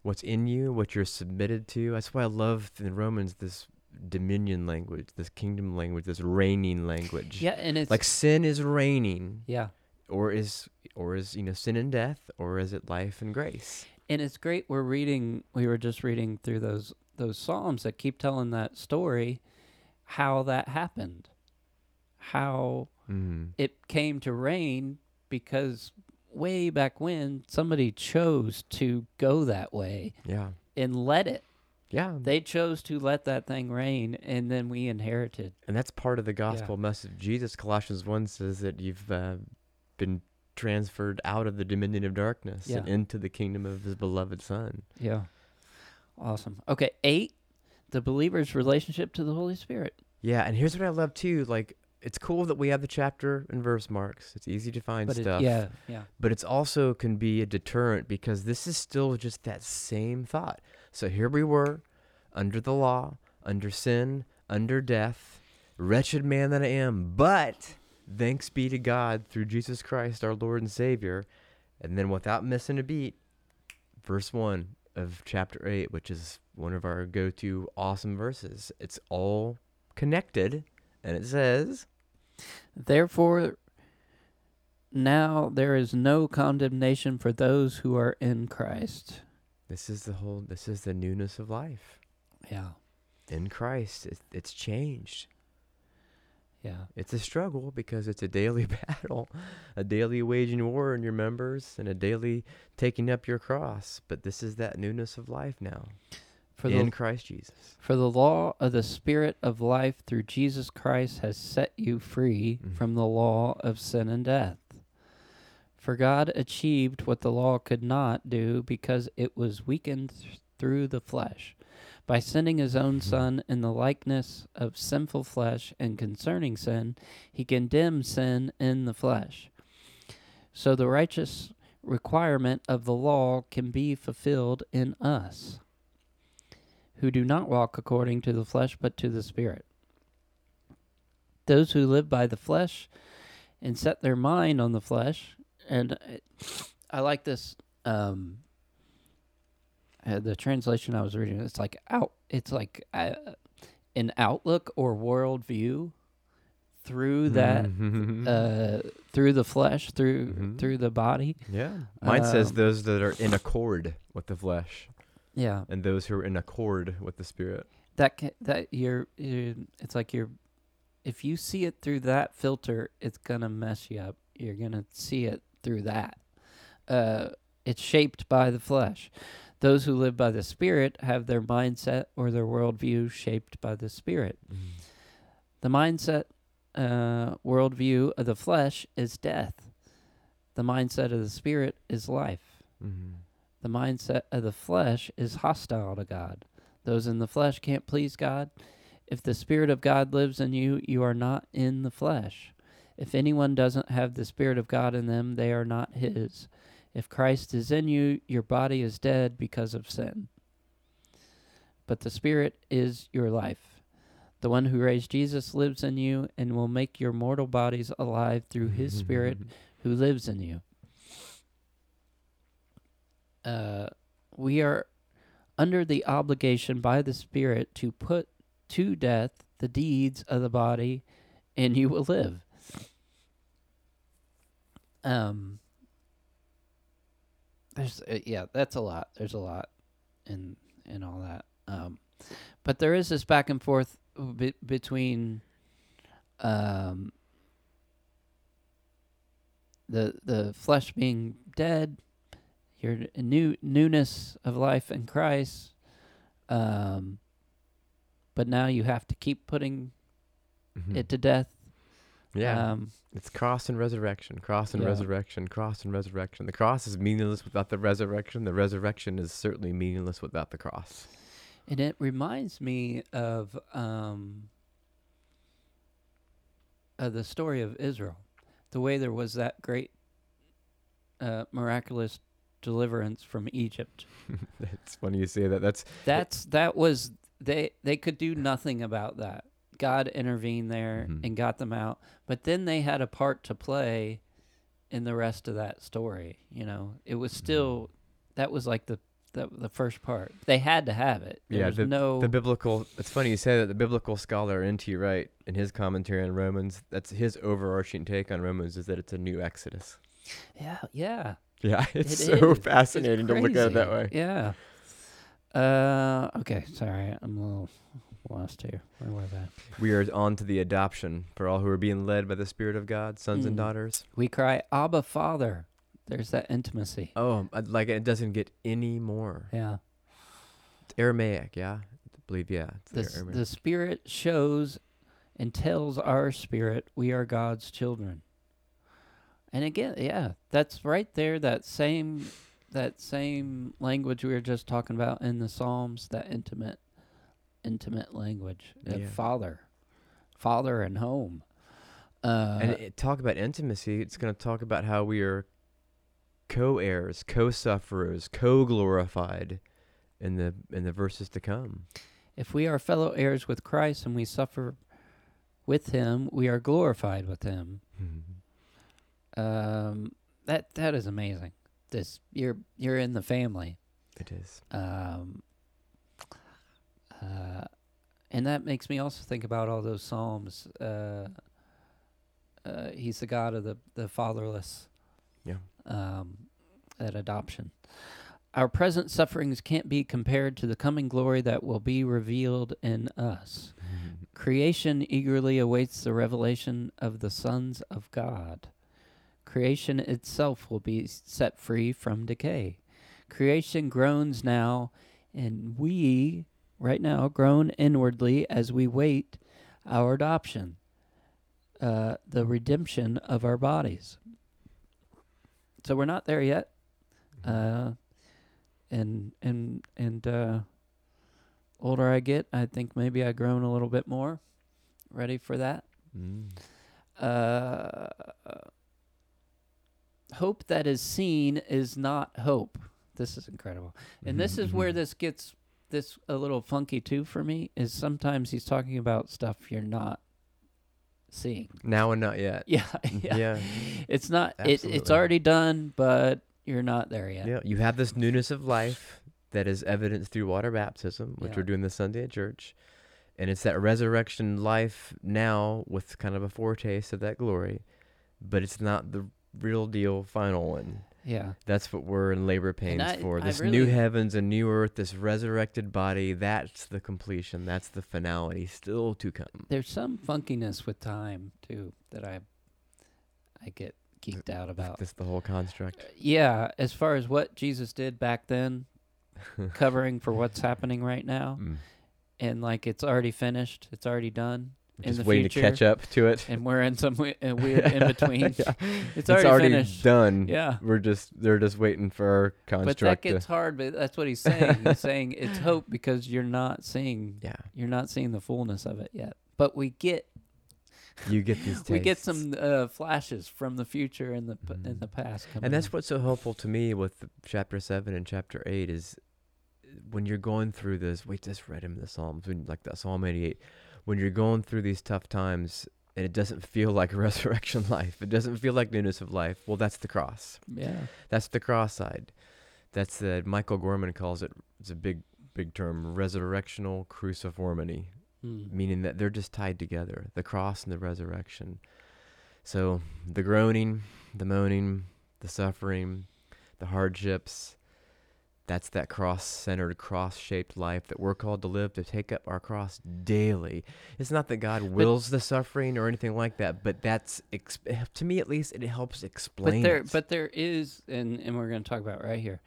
what's in you, what you're submitted to. That's why I love in Romans this dominion language, this kingdom language, this reigning language. Yeah, and it's like sin is reigning, yeah, or is or is you know sin and death, or is it life and grace? and it's great. We're reading. We were just reading through those those psalms that keep telling that story, how that happened, how Mm. it came to reign because way back when somebody chose to go that way Yeah, and let it. yeah, They chose to let that thing reign and then we inherited. And that's part of the gospel message. Jesus, Colossians 1 says that you've uh, been transferred out of the dominion of darkness and into the kingdom of his beloved Son. Yeah. Awesome. Okay, eight, the believer's relationship to the Holy Spirit. Yeah, and here's what I love too. Like, it's cool that we have the chapter and verse marks. It's easy to find But it, stuff. yeah, yeah. But it's also can be a deterrent because this is still just that same thought. So here we were, under the law, under sin, under death, wretched man that I am. But thanks be to God through Jesus Christ, our Lord and Savior. And then without missing a beat, verse 1 of chapter 8, which is one of our go to awesome verses. It's all connected. And it says, Therefore, now there is no condemnation for those who are in Christ. this is the whole, this is the newness of life. Yeah, In Christ, it, it's changed. yeah. It's a struggle because it's a daily battle, a daily waging war in your members, and a daily taking up your cross. But this is that newness of life now For in the Christ Jesus. for the law of the Spirit of life through Jesus Christ has set you free Mhm. from the law of sin and death. For God achieved what the law could not do because it was weakened th- through the flesh. By sending his own Mhm. Son in the likeness of sinful flesh, and concerning sin, he condemned sin in the flesh. So the righteous requirement of the law can be fulfilled in us, who do not walk according to the flesh, but to the Spirit. Those who live by the flesh and set their mind on the flesh, and uh, I like this. Um, uh, the translation I was reading, it's like out. It's like uh, an outlook or worldview through that, Mhm. uh, through the flesh, through Mhm. through the body. yeah. Mine says um, those that are in accord with the flesh Yeah, and those who are in accord with the Spirit. that ca- that you're, you're it's like you're if you see it through that filter it's gonna mess you up you're gonna see it through that uh it's shaped by the flesh Those who live by the Spirit have their mindset or their worldview shaped by the Spirit. Mm-hmm. The mindset, uh, worldview of the flesh is death. The mindset of the Spirit is life. Mm-hmm. The mindset of the flesh is hostile to God. Those in the flesh can't please God. If the Spirit of God lives in you, you are not in the flesh. If anyone doesn't have the Spirit of God in them, they are not his. If Christ is in you, your body is dead because of sin. But the Spirit is your life. The one who raised Jesus lives in you and will make your mortal bodies alive through his Spirit who lives in you. Uh, we are under the obligation by the Spirit to put to death the deeds of the body, and you will live. Um, there's uh, yeah, that's a lot. There's a lot in in all that. Um, but there is this back and forth be- between um the the flesh being dead, your new newness of life in Christ. Um, but now you have to keep putting Mhm. it to death. yeah. Um, It's cross and resurrection, cross and Yeah. resurrection, cross and resurrection. The cross is meaningless without the resurrection. The resurrection is certainly meaningless without the cross. and it reminds me of um, of the story of Israel, the way there was that great uh, miraculous deliverance from Egypt. it's funny you say that. That's That's that was they they could do nothing about that. God intervened there Mhm. and got them out, but then they had a part to play in the rest of that story. You know, it was still that was like the the, the first part. They had to have it. There Yeah, was no the biblical. It's funny you say that. The biblical scholar N.T. Wright, in his commentary on Romans, that's his overarching take on Romans is that it's a new Exodus. yeah yeah. Yeah, it's It so is. It's fascinating to look at it that way. Yeah. Uh okay, sorry. I'm a little lost here. Where was I? We are on to the adoption for all who are being led by the Spirit of God, sons and Mm. daughters. We cry Abba Father. There's that intimacy. Oh, like it doesn't get any more. Yeah. It's Aramaic, yeah. I believe, yeah. It's The, Ar- s- Aramaic. the Spirit shows and tells our spirit we are God's children. And again, yeah, that's right there. That same, that same language we were just talking about in the Psalms. That intimate, intimate language. Yeah. father, father and home. Uh, and it, talk about intimacy. It's going to talk about how we are co-heirs, co-sufferers, co-glorified in the in the verses to come. if we are fellow heirs with Christ and we suffer with Him, we are glorified with Him. Um, that that is amazing. This you're you're in the family. It is. Um, uh, and that makes me also think about all those psalms. Uh, uh, he's the God of the the fatherless. Yeah. Um, that adoption. Our present sufferings can't be compared to the coming glory that will be revealed in us. Creation eagerly awaits the revelation of the sons of God. Creation itself will be set free from decay. Creation groans now, and we, right now, groan inwardly as we wait our adoption, uh, the redemption of our bodies. So we're not there yet. Uh, and and and uh, older I get, I think maybe I groan a little bit more. Ready for that? Mm. Uh, hope that is seen is not hope. This is incredible, and this is where Mhm. this gets this a little funky too for me. Is sometimes he's talking about stuff you're not seeing. now and not yet. Yeah, yeah. Yeah. It's not. It, it's already done, but you're not there yet. Yeah, you have this newness of life that is evidenced through water baptism, which Yeah. we're doing this Sunday at church. And it's that resurrection life now with kind of a foretaste of that glory, but it's not the real deal final one. Yeah. That's what we're in labor pains I- for. This new heavens and new earth, this resurrected body, that's the completion. That's the finality still to come. There's some funkiness with time too that I I get geeked out about. That's the whole construct. Yeah, as far as what Jesus did back then, covering for what's happening right now, Mm. and like it's already finished, it's already done, in Just the waiting future, to catch up to it. and we're in some we- weird in between. Yeah. It's already finished. done. Yeah. We're just they're just waiting for our But construct. that to- gets hard. But that's what he's saying. He's saying it's hope because you're not seeing yeah, you're not seeing the fullness of it yet. But we get you get these. we get some uh, flashes from the future and the p in Mhm. the past. Coming and that's in. what's so helpful to me with chapter seven and chapter eight is when you're going through this. Wait, just read him the Psalms, when like that Psalm eighty-eight. When you're going through these tough times and it doesn't feel like a resurrection life, it doesn't feel like newness of life. Well, that's the cross. yeah. That's the cross side. That's the Michael Gorman calls it. It's a big, big term. Resurrectional cruciformity, Mm. meaning that they're just tied together. The cross and the resurrection. So the groaning, the moaning, the suffering, the hardships. That's that cross-centered, cross-shaped life that we're called to live to take up our cross daily. It's not that God wills the suffering or anything like that, but that's to me at least it helps explain. But there, it. but there is, and and we're going to talk about it right here.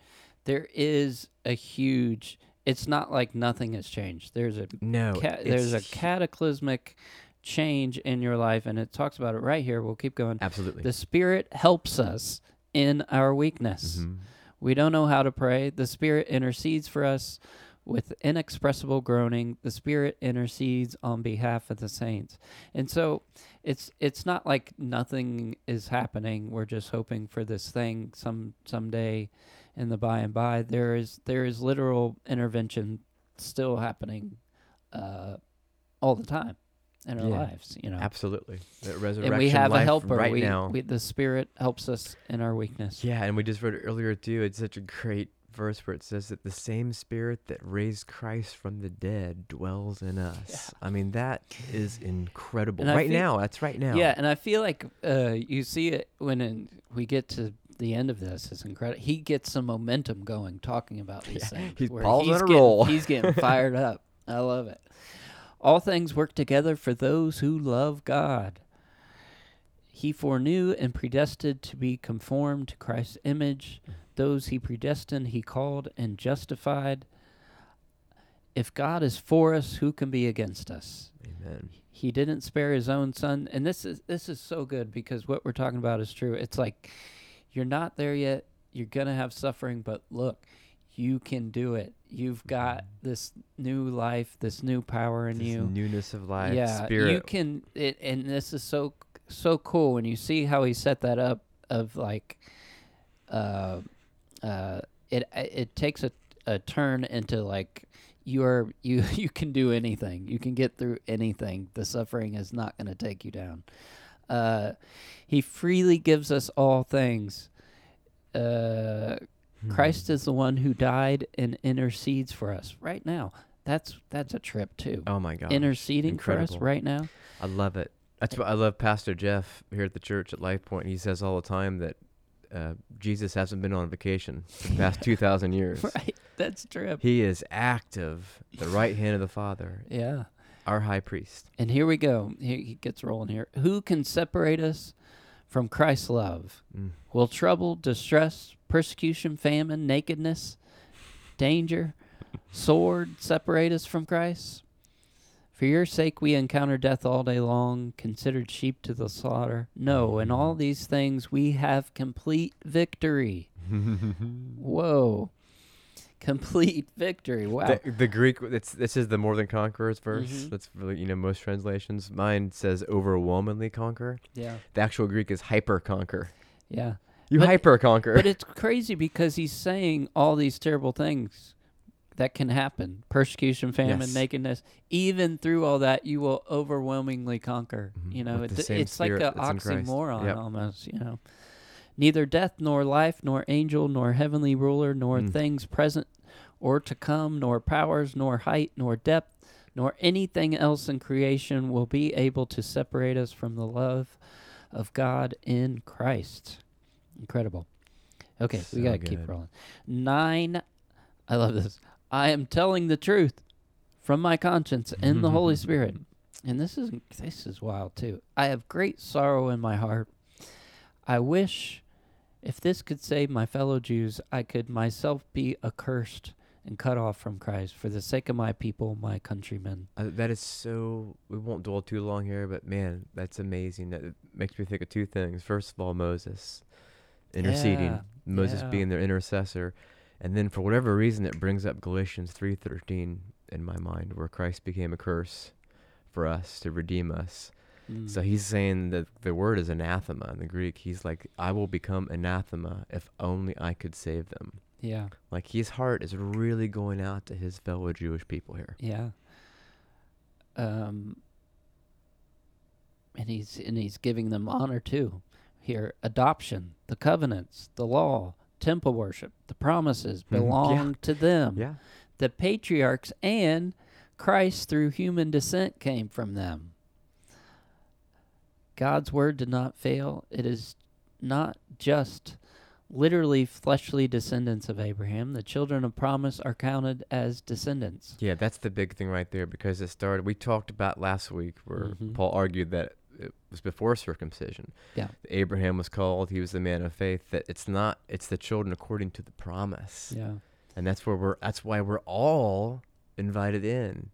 There is a huge. It's not like nothing has changed. There's a no, ca- there's a cataclysmic change in your life, and it talks about it right here. We'll keep going. Absolutely. The Spirit helps us in our weakness. Mhm. We don't know how to pray. The Spirit intercedes for us with inexpressible groaning. The Spirit intercedes on behalf of the saints. And so it's it's not like nothing is happening. We're just hoping for this thing some someday in the by and by. There is there is literal intervention still happening uh, all the time in our Yeah. lives, you know. Absolutely. That resurrection And we have a helper. right we, now. we the Spirit helps us in our weakness. yeah, and we just read it earlier too. It's such a great verse where it says that the same spirit that raised Christ from the dead dwells in us. I mean, that is incredible. And right feel- now, that's right now. Yeah, and I feel like uh, you see it when in, we get to the end of this. It's incredible. He gets some momentum going talking about these Yeah, things. he's- Paul's on a getting, roll. He's getting fired up. I love it. All things work together for those who love God. He foreknew and predestined to be conformed to Christ's image. Those he predestined, he called and justified. If God is for us, who can be against us? Amen. he didn't spare his own son and this is this is so good because what we're talking about is true it's like you're not there yet you're gonna have suffering but look you can do it you've got this new life this new power in This you. newness of life, yeah spirit. you can it and this is so so cool when you see how he set that up of like uh uh it it takes a a turn into like you're you you can do anything. You can get through anything. The suffering is not going to take you down. Uh he freely gives us all things. Uh Hmm. christ is the one who died and intercedes for us right now that's that's a trip too Oh my God. interceding for us right now I love it. That's what I love. Pastor Jeff here at the church at Life Point. He says all the time that uh, Jesus hasn't been on vacation for the past two thousand years. right that's true. He is active, the right hand of the Father, yeah our high priest. and here we go he, he gets rolling here who can separate us from christ's love. Mm. will trouble distress persecution famine nakedness danger sword separate us from christ? For your sake we encounter death all day long considered sheep to the slaughter. No in all these things we have complete victory. Whoa complete victory wow The, the Greek, it's, this is the more than conquerors verse. Mhm. That's really, you know, most translations. Mine says overwhelmingly conquer. yeah The actual Greek is hyper conquer. yeah You But- hyper conquer. But it's crazy because he's saying all these terrible things that can happen persecution, famine, Yes. nakedness. Even through all that, you will overwhelmingly conquer. Mhm. You know, it, it's like an that's in Christ. oxymoron Yep. almost, you know. Neither death, nor life, nor angel, nor heavenly ruler, nor Mm. things present or to come, nor powers, nor height, nor depth, nor anything else in creation will be able to separate us from the love of God in Christ. Incredible. Okay, we got to keep rolling. Nine. I love this. I am telling the truth from my conscience in the Holy Spirit. And this is this is wild too. I have great sorrow in my heart. I wish if this could save my fellow Jews, I could myself be accursed and cut off from Christ for the sake of my people, my countrymen. Uh, that is so. We won't dwell too long here, but man, that's amazing. That makes me think of two things. First of all, Moses interceding, Yeah, Moses yeah. being their intercessor, and then for whatever reason, it brings up Galatians three thirteen in my mind, where Christ became a curse for us to redeem us. So Mm. he's saying that the word is anathema in the Greek. He's like, I will become anathema if only I could save them. yeah, Like his heart is really going out to his fellow Jewish people here. yeah. Um, and he's and he's giving them honor too. Here, adoption, the covenants, the law, temple worship, the promises Mhm, yeah. belong to them. Yeah. The patriarchs and Christ through human descent came from them. God's word did not fail. It is not just literally fleshly descendants of Abraham. The children of promise are counted as descendants. Yeah, that's the big thing right there because it started. We talked about last week where Mhm. Paul argued that it was before circumcision. Yeah. Abraham was called, he was the man of faith, that it's not, it's the children according to the promise. Yeah. And that's where we're, that's why we're all invited in,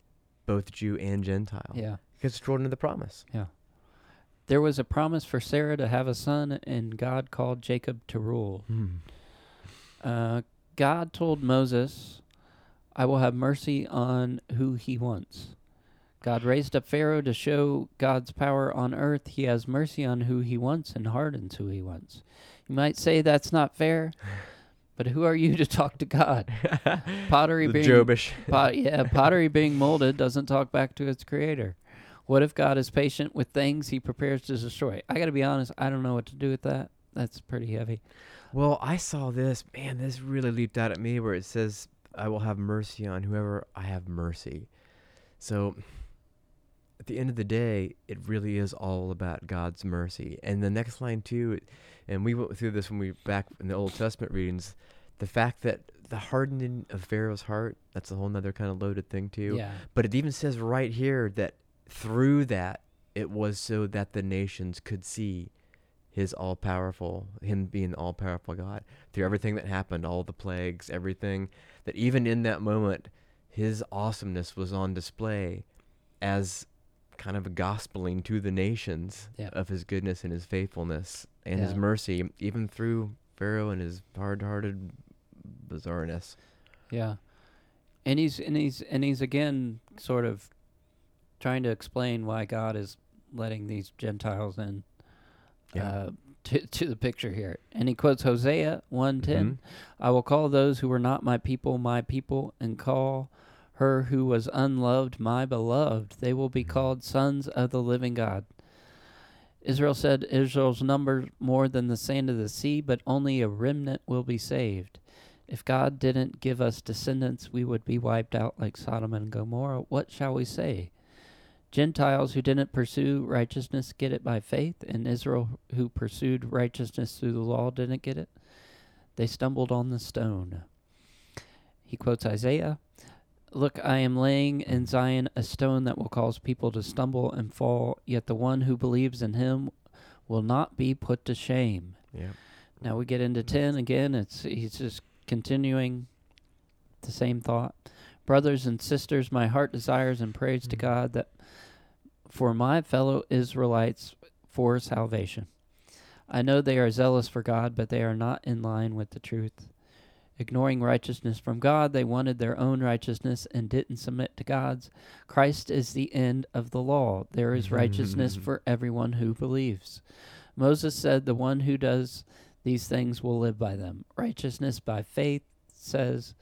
both Jew and Gentile. Yeah. Because it's children of the promise. There was a promise for Sarah to have a son, and God called Jacob to rule. Uh, God told Moses, I will have mercy on who he wants. God raised up Pharaoh to show God's power on earth. He has mercy on who he wants and hardens who he wants. You might say that's not fair, but who are you to talk to God? Pottery being Jobish. pot, yeah, pottery being molded doesn't talk back to its creator. What if God is patient with things he prepares to destroy? I got to be honest, I don't know what to do with that. That's pretty heavy. Well, I saw this. Man, this really leaped out at me where it says, I will have mercy on whoever I have mercy. So, at the end of the day, it really is all about God's mercy. And the next line, too, and we went through this when we back in the Old Testament readings, the fact that the hardening of Pharaoh's heart, that's a whole nother kind of loaded thing, too. Yeah. But it even says right here that through that, it was so that the nations could see his all powerful, him being all powerful God. Through everything that happened, all the plagues, everything, that even in that moment, his awesomeness was on display as kind of a gospeling to the nations Yeah. of his goodness and his faithfulness and his mercy, even through Pharaoh and his hard hearted bizarreness. Yeah. And he's and he's and he's again sort of trying to explain why God is letting these Gentiles in Yeah. uh, to to the picture here. And he quotes Hosea one ten. Mhm. I will call those who were not my people my people, and call her who was unloved my beloved. They will be called sons of the living God. Israel said, Israel's number more than the sand of the sea, but only a remnant will be saved. If God didn't give us descendants, we would be wiped out like Sodom and Gomorrah. What shall we say? Gentiles who didn't pursue righteousness get it by faith, and Israel who pursued righteousness through the law didn't get it. They stumbled on the stone. He quotes Isaiah Look, I am laying in Zion a stone that will cause people to stumble and fall, yet the one who believes in him will not be put to shame. Yeah. Now we get into 10 again. It's he's just continuing the same thought. Brothers and sisters, my heart desires and prays to Mhm. God that for my fellow Israelites for salvation. I know they are zealous for God, but they are not in line with the truth. Ignoring righteousness from God, they wanted their own righteousness and didn't submit to God's. Christ is the end of the law. There is righteousness mm-hmm. for everyone who believes. Moses said, The one who does these things will live by them. Righteousness by faith says,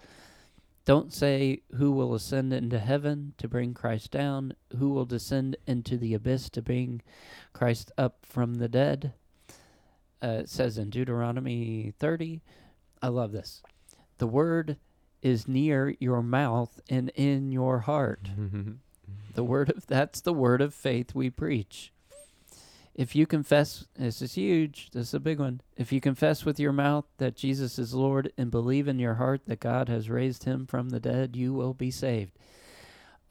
Don't say who will ascend into heaven to bring Christ down, who will descend into the abyss to bring Christ up from the dead. Uh, it says in Deuteronomy 30, I love this. The word is near your mouth and in your heart. The word of that's the word of faith we preach. If you confess, this is huge, this is a big one. If you confess with your mouth that Jesus is Lord and believe in your heart that God has raised him from the dead, you will be saved.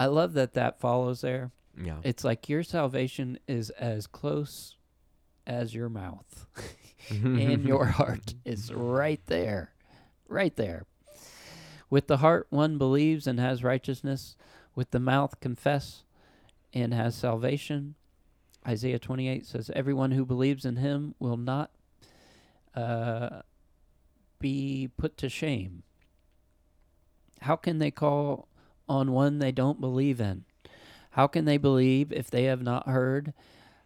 I love that that follows there. yeah. It's like your salvation is as close as your mouth, and your heart is right there. Right there. With the heart one believes and has righteousness, with the mouth confess and has salvation. Isaiah 28 says, Everyone who believes in him will not uh, be put to shame. How can they call on one they don't believe in? How can they believe if they have not heard?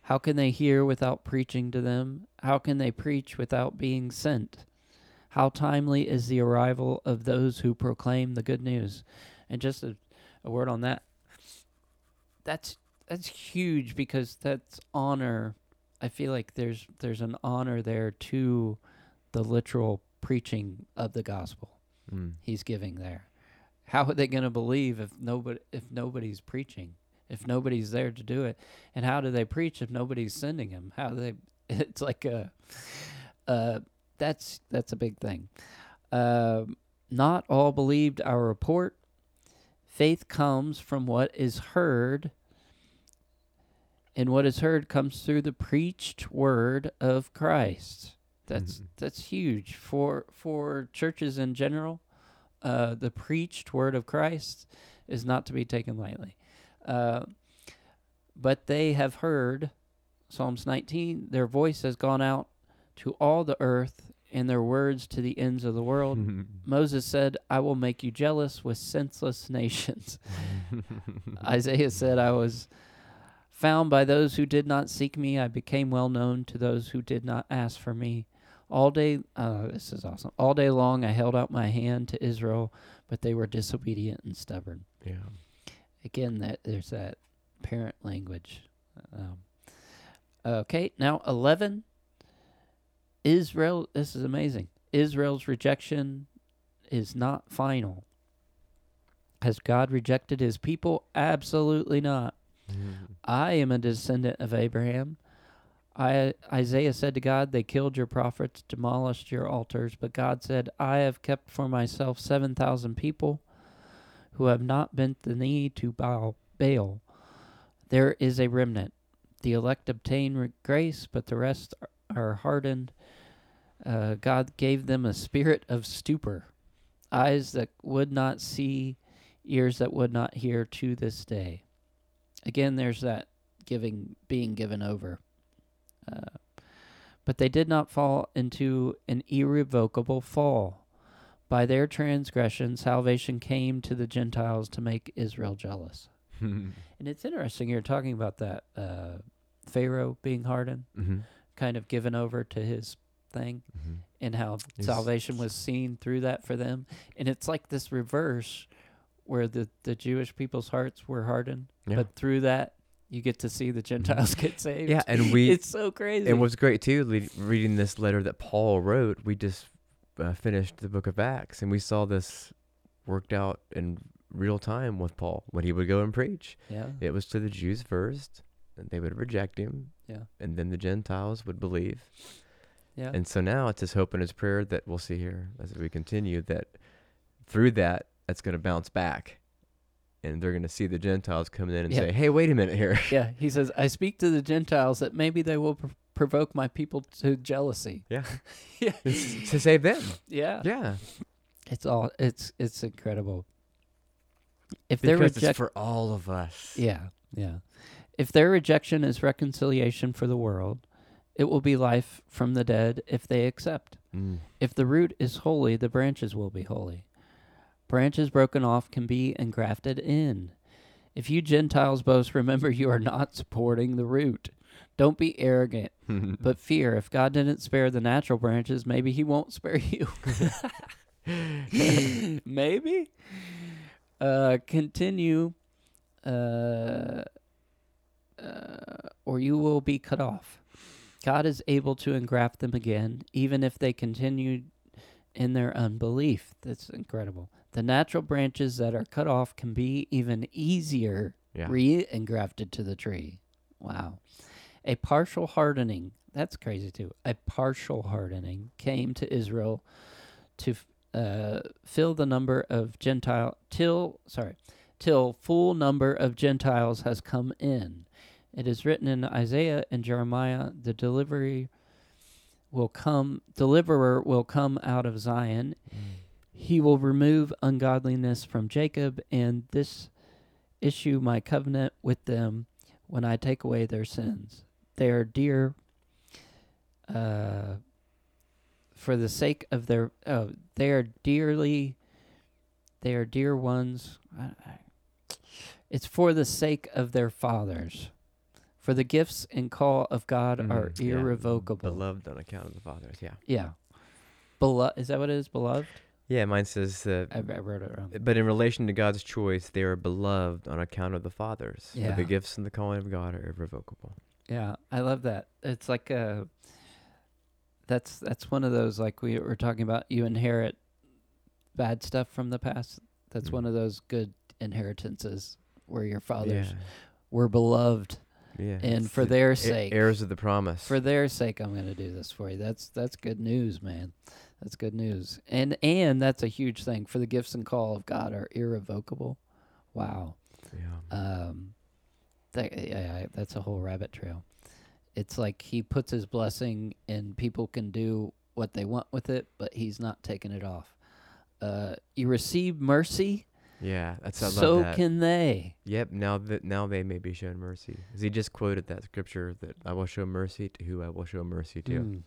How can they hear without preaching to them? How can they preach without being sent? How timely is the arrival of those who proclaim the good news? And just a, a word on that. That's that's huge because that's honor. I feel like there's there's an honor there to the literal preaching of the gospel Mm. he's giving there. How are they going to believe if nobody if nobody's preaching? If nobody's there to do it? And how do they preach if nobody's sending them? How do they it's like a uh that's that's a big thing. Um not all believed our report. Faith comes from what is heard, and what is heard comes through the preached word of Christ. That's Mhm. that's huge for for churches in general. Uh, the preached word of Christ is not to be taken lightly. Uh, but they have heard Psalms 19. Their voice has gone out to all the earth, and their words to the ends of the world. Moses said, "I will make you jealous with senseless nations." Isaiah said, I was found by those who did not seek me. I became well known to those who did not ask for me. All day, uh, this is awesome. All day long, I held out my hand to Israel, but they were disobedient and stubborn. yeah. Again, that there's that parent language. Um, okay, now 11. Israel, this is amazing. Israel's rejection is not final. Has God rejected his people? Absolutely not. I am a descendant of Abraham. I, Isaiah said to God, They killed your prophets, demolished your altars. But God said, I have kept for myself 7,000 people who have not bent the knee to Baal. Baal. There is a remnant. The elect obtain re- grace, but the rest are, are hardened. Uh, God gave them a spirit of stupor, eyes that would not see, ears that would not hear to this day. Again, there's that giving, being given over. Uh, but they did not fall into an irrevocable fall. By their transgression, salvation came to the Gentiles to make Israel jealous. And it's interesting you're talking about that uh, Pharaoh being hardened, Mhm. kind of given over to his thing, Mhm. and how salvation was seen through that for them. And it's like this reverse where the, the Jewish people's hearts were hardened, Yeah. but through that, you get to see the Gentiles get saved. Yeah, and we it's so crazy. And what's great too, le- reading this letter that Paul wrote, we just uh, finished the book of Acts, and we saw this worked out in real time with Paul when he would go and preach. yeah. It was to the Jews first, and they would reject him, Yeah. and then the Gentiles would believe. Yeah. And so now it's his hope and his prayer that we'll see here as we continue that through that, that's going to bounce back. And they're going to see the Gentiles come in and Yeah. say, hey, wait a minute here. yeah. He says, I speak to the Gentiles that maybe they will pr- provoke my people to jealousy. Yeah. Yeah. It's to save them. Yeah. Yeah. It's all, it's, it's incredible. If they're reject- for all of us. Yeah, yeah. If their rejection is reconciliation for the world, it will be life from the dead if they accept. Mm. If the root is holy, the branches will be holy. Branches broken off can be engrafted in. If you Gentiles boast, remember you are not supporting the root. Don't be arrogant, but fear. If God didn't spare the natural branches, maybe He won't spare you. maybe. Uh, continue, uh, uh, or you will be cut off. God is able to engraft them again, even if they continue in their unbelief. That's incredible. The natural branches that are cut off can be even easier yeah. re engrafted to the tree. Wow. A partial hardening, that's crazy too. A partial hardening came to Israel to uh, fill the number of Gentile, till, sorry, till full number of Gentiles has come in. It is written in Isaiah and Jeremiah, the delivery will come, deliverer will come out of Zion. Mm. He will remove ungodliness from Jacob, and this issue my covenant with them when I take away their sins. They are dear uh, for the sake of their oh, they are dearly they are dear ones. It's for the sake of their fathers. For the gifts and call of God are Mm, yeah. irrevocable. Beloved on account of the fathers. Yeah. Yeah. Belo- is that what it is? Beloved? Yeah, mine says that. I, I wrote it wrong. But in relation to God's choice, they are beloved on account of the fathers. Yeah. For Yeah. the gifts and the calling of God are irrevocable. Yeah, I love that. It's like a that's that's one of those like we were talking about you inherit bad stuff from the past. That's Mm. one of those good inheritances where your fathers Yeah. were beloved Yeah. and for the their sake heirs of the promise. for their sake I'm going to do this for you. That's that's good news, man. That's good news. And and that's a huge thing for the gifts and call of God are irrevocable. Wow. yeah. Um, that, yeah, yeah, that's a whole rabbit trail. It's like he puts his blessing and people can do what they want with it, but he's not taking it off. Uh, you receive mercy, yeah. That's I love so that. can they. Yep. Now that now they may be shown mercy. he just quoted that scripture that I will show mercy to who I will show mercy to. Mm.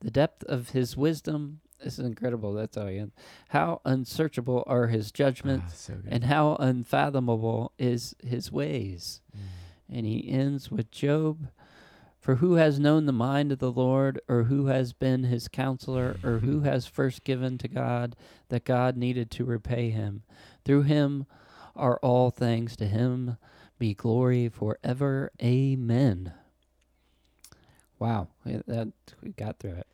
The depth of his wisdom this is incredible. That's how he ends. How unsearchable are his judgments, Ah, so and how unfathomable is his ways. Mm. And he ends with Job For who has known the mind of the Lord, or who has been his counselor, or who has first given to God that God needed to repay him? Through him are all things. To him be glory forever. Amen. Wow. That we got through it.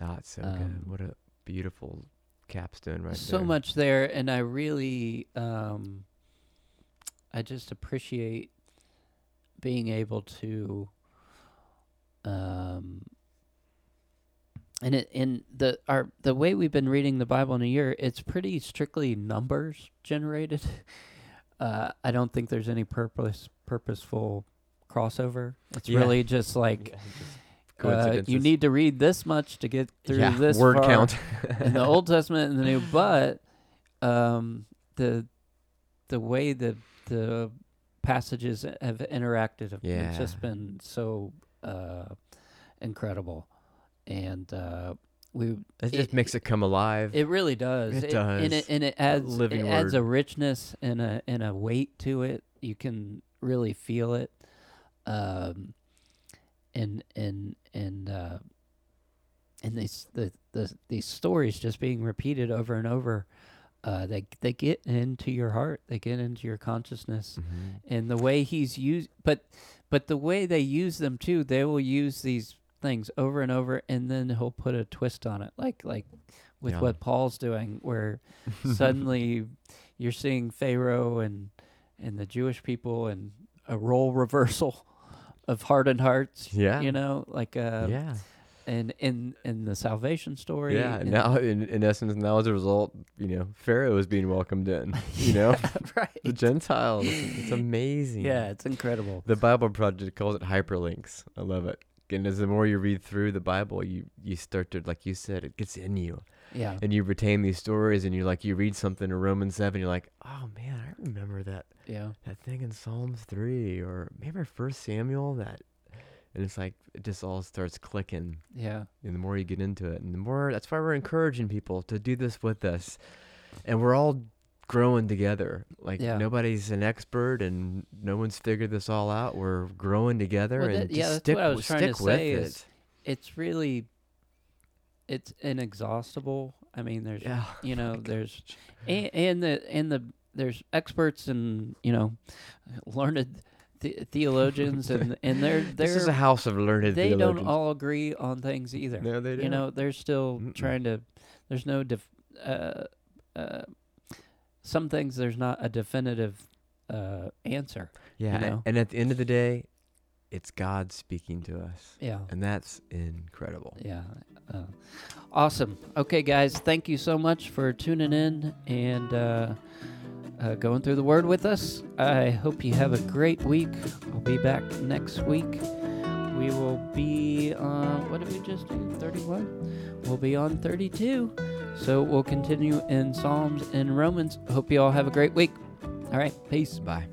Ah, it's so Um, good. What a beautiful capstone right so there. So much there and i really um i just appreciate being able to um and it in the our the way we've been reading the bible in a year it's pretty strictly numbers generated. Uh i don't think there's any purpose purposeful crossover. It's Yeah. really just like Yeah, uh, you need to read this much to get through yeah, this word far count. in the Old Testament and the New, but um, the the way the the passages have interacted have it's just been so uh, incredible, and uh, we It just makes it come alive. it really does. It and does. it and it adds living it adds a richness and a and a weight to it. You can really feel it, um, and and and uh, and these the, the these stories just being repeated over and over. Uh, they they get into your heart. They get into your consciousness Mhm. and the way he's used but but the way they use them too they will use these things over and over and then he'll put a twist on it like like with Yeah. what paul's doing where suddenly you're seeing pharaoh and and the jewish people and a role reversal of hardened hearts Yeah. you know like uh yeah. and in in the salvation story Yeah. and- Now, in, in essence, now as a result, you know, Pharaoh is being welcomed in. You know, right the Gentiles. It's amazing. yeah it's incredible The Bible Project calls it hyperlinks. I love it. And as the more you read through the Bible, you you start to, like you said, it gets in you, yeah and you retain these stories. And you like you read something in Romans seven, you're like, oh man, I remember that yeah that thing in Psalms three, or maybe First Samuel. That, and it's like it just all starts clicking. yeah And the more you get into it, and the more that's why we're encouraging people to do this with us, and we're all growing together. Like Yeah. nobody's an expert, and no one's figured this all out. We're growing together, Well, and that- just yeah, stick, what I was w- to stick with it. it's really it's inexhaustible i mean there's yeah, you know there's and, and the and the there's experts and you know learned the, theologians and and they're this is a house of learned they don't all agree on things either No, they don't. you know they're still Mm-mm. trying to there's no def, uh, uh, some things there's not a definitive uh, answer yeah, a- know? and at the end of the day, it's God speaking to us, yeah and that's incredible. Yeah. Uh, awesome. Okay, guys, thank you so much for tuning in and uh, uh, going through the Word with us. I hope you have a great week. I'll be back next week. We will be on, what did we just do? 31? We'll be on 32. So we'll continue in Psalms and Romans. Hope you all have a great week. All right, peace. Bye.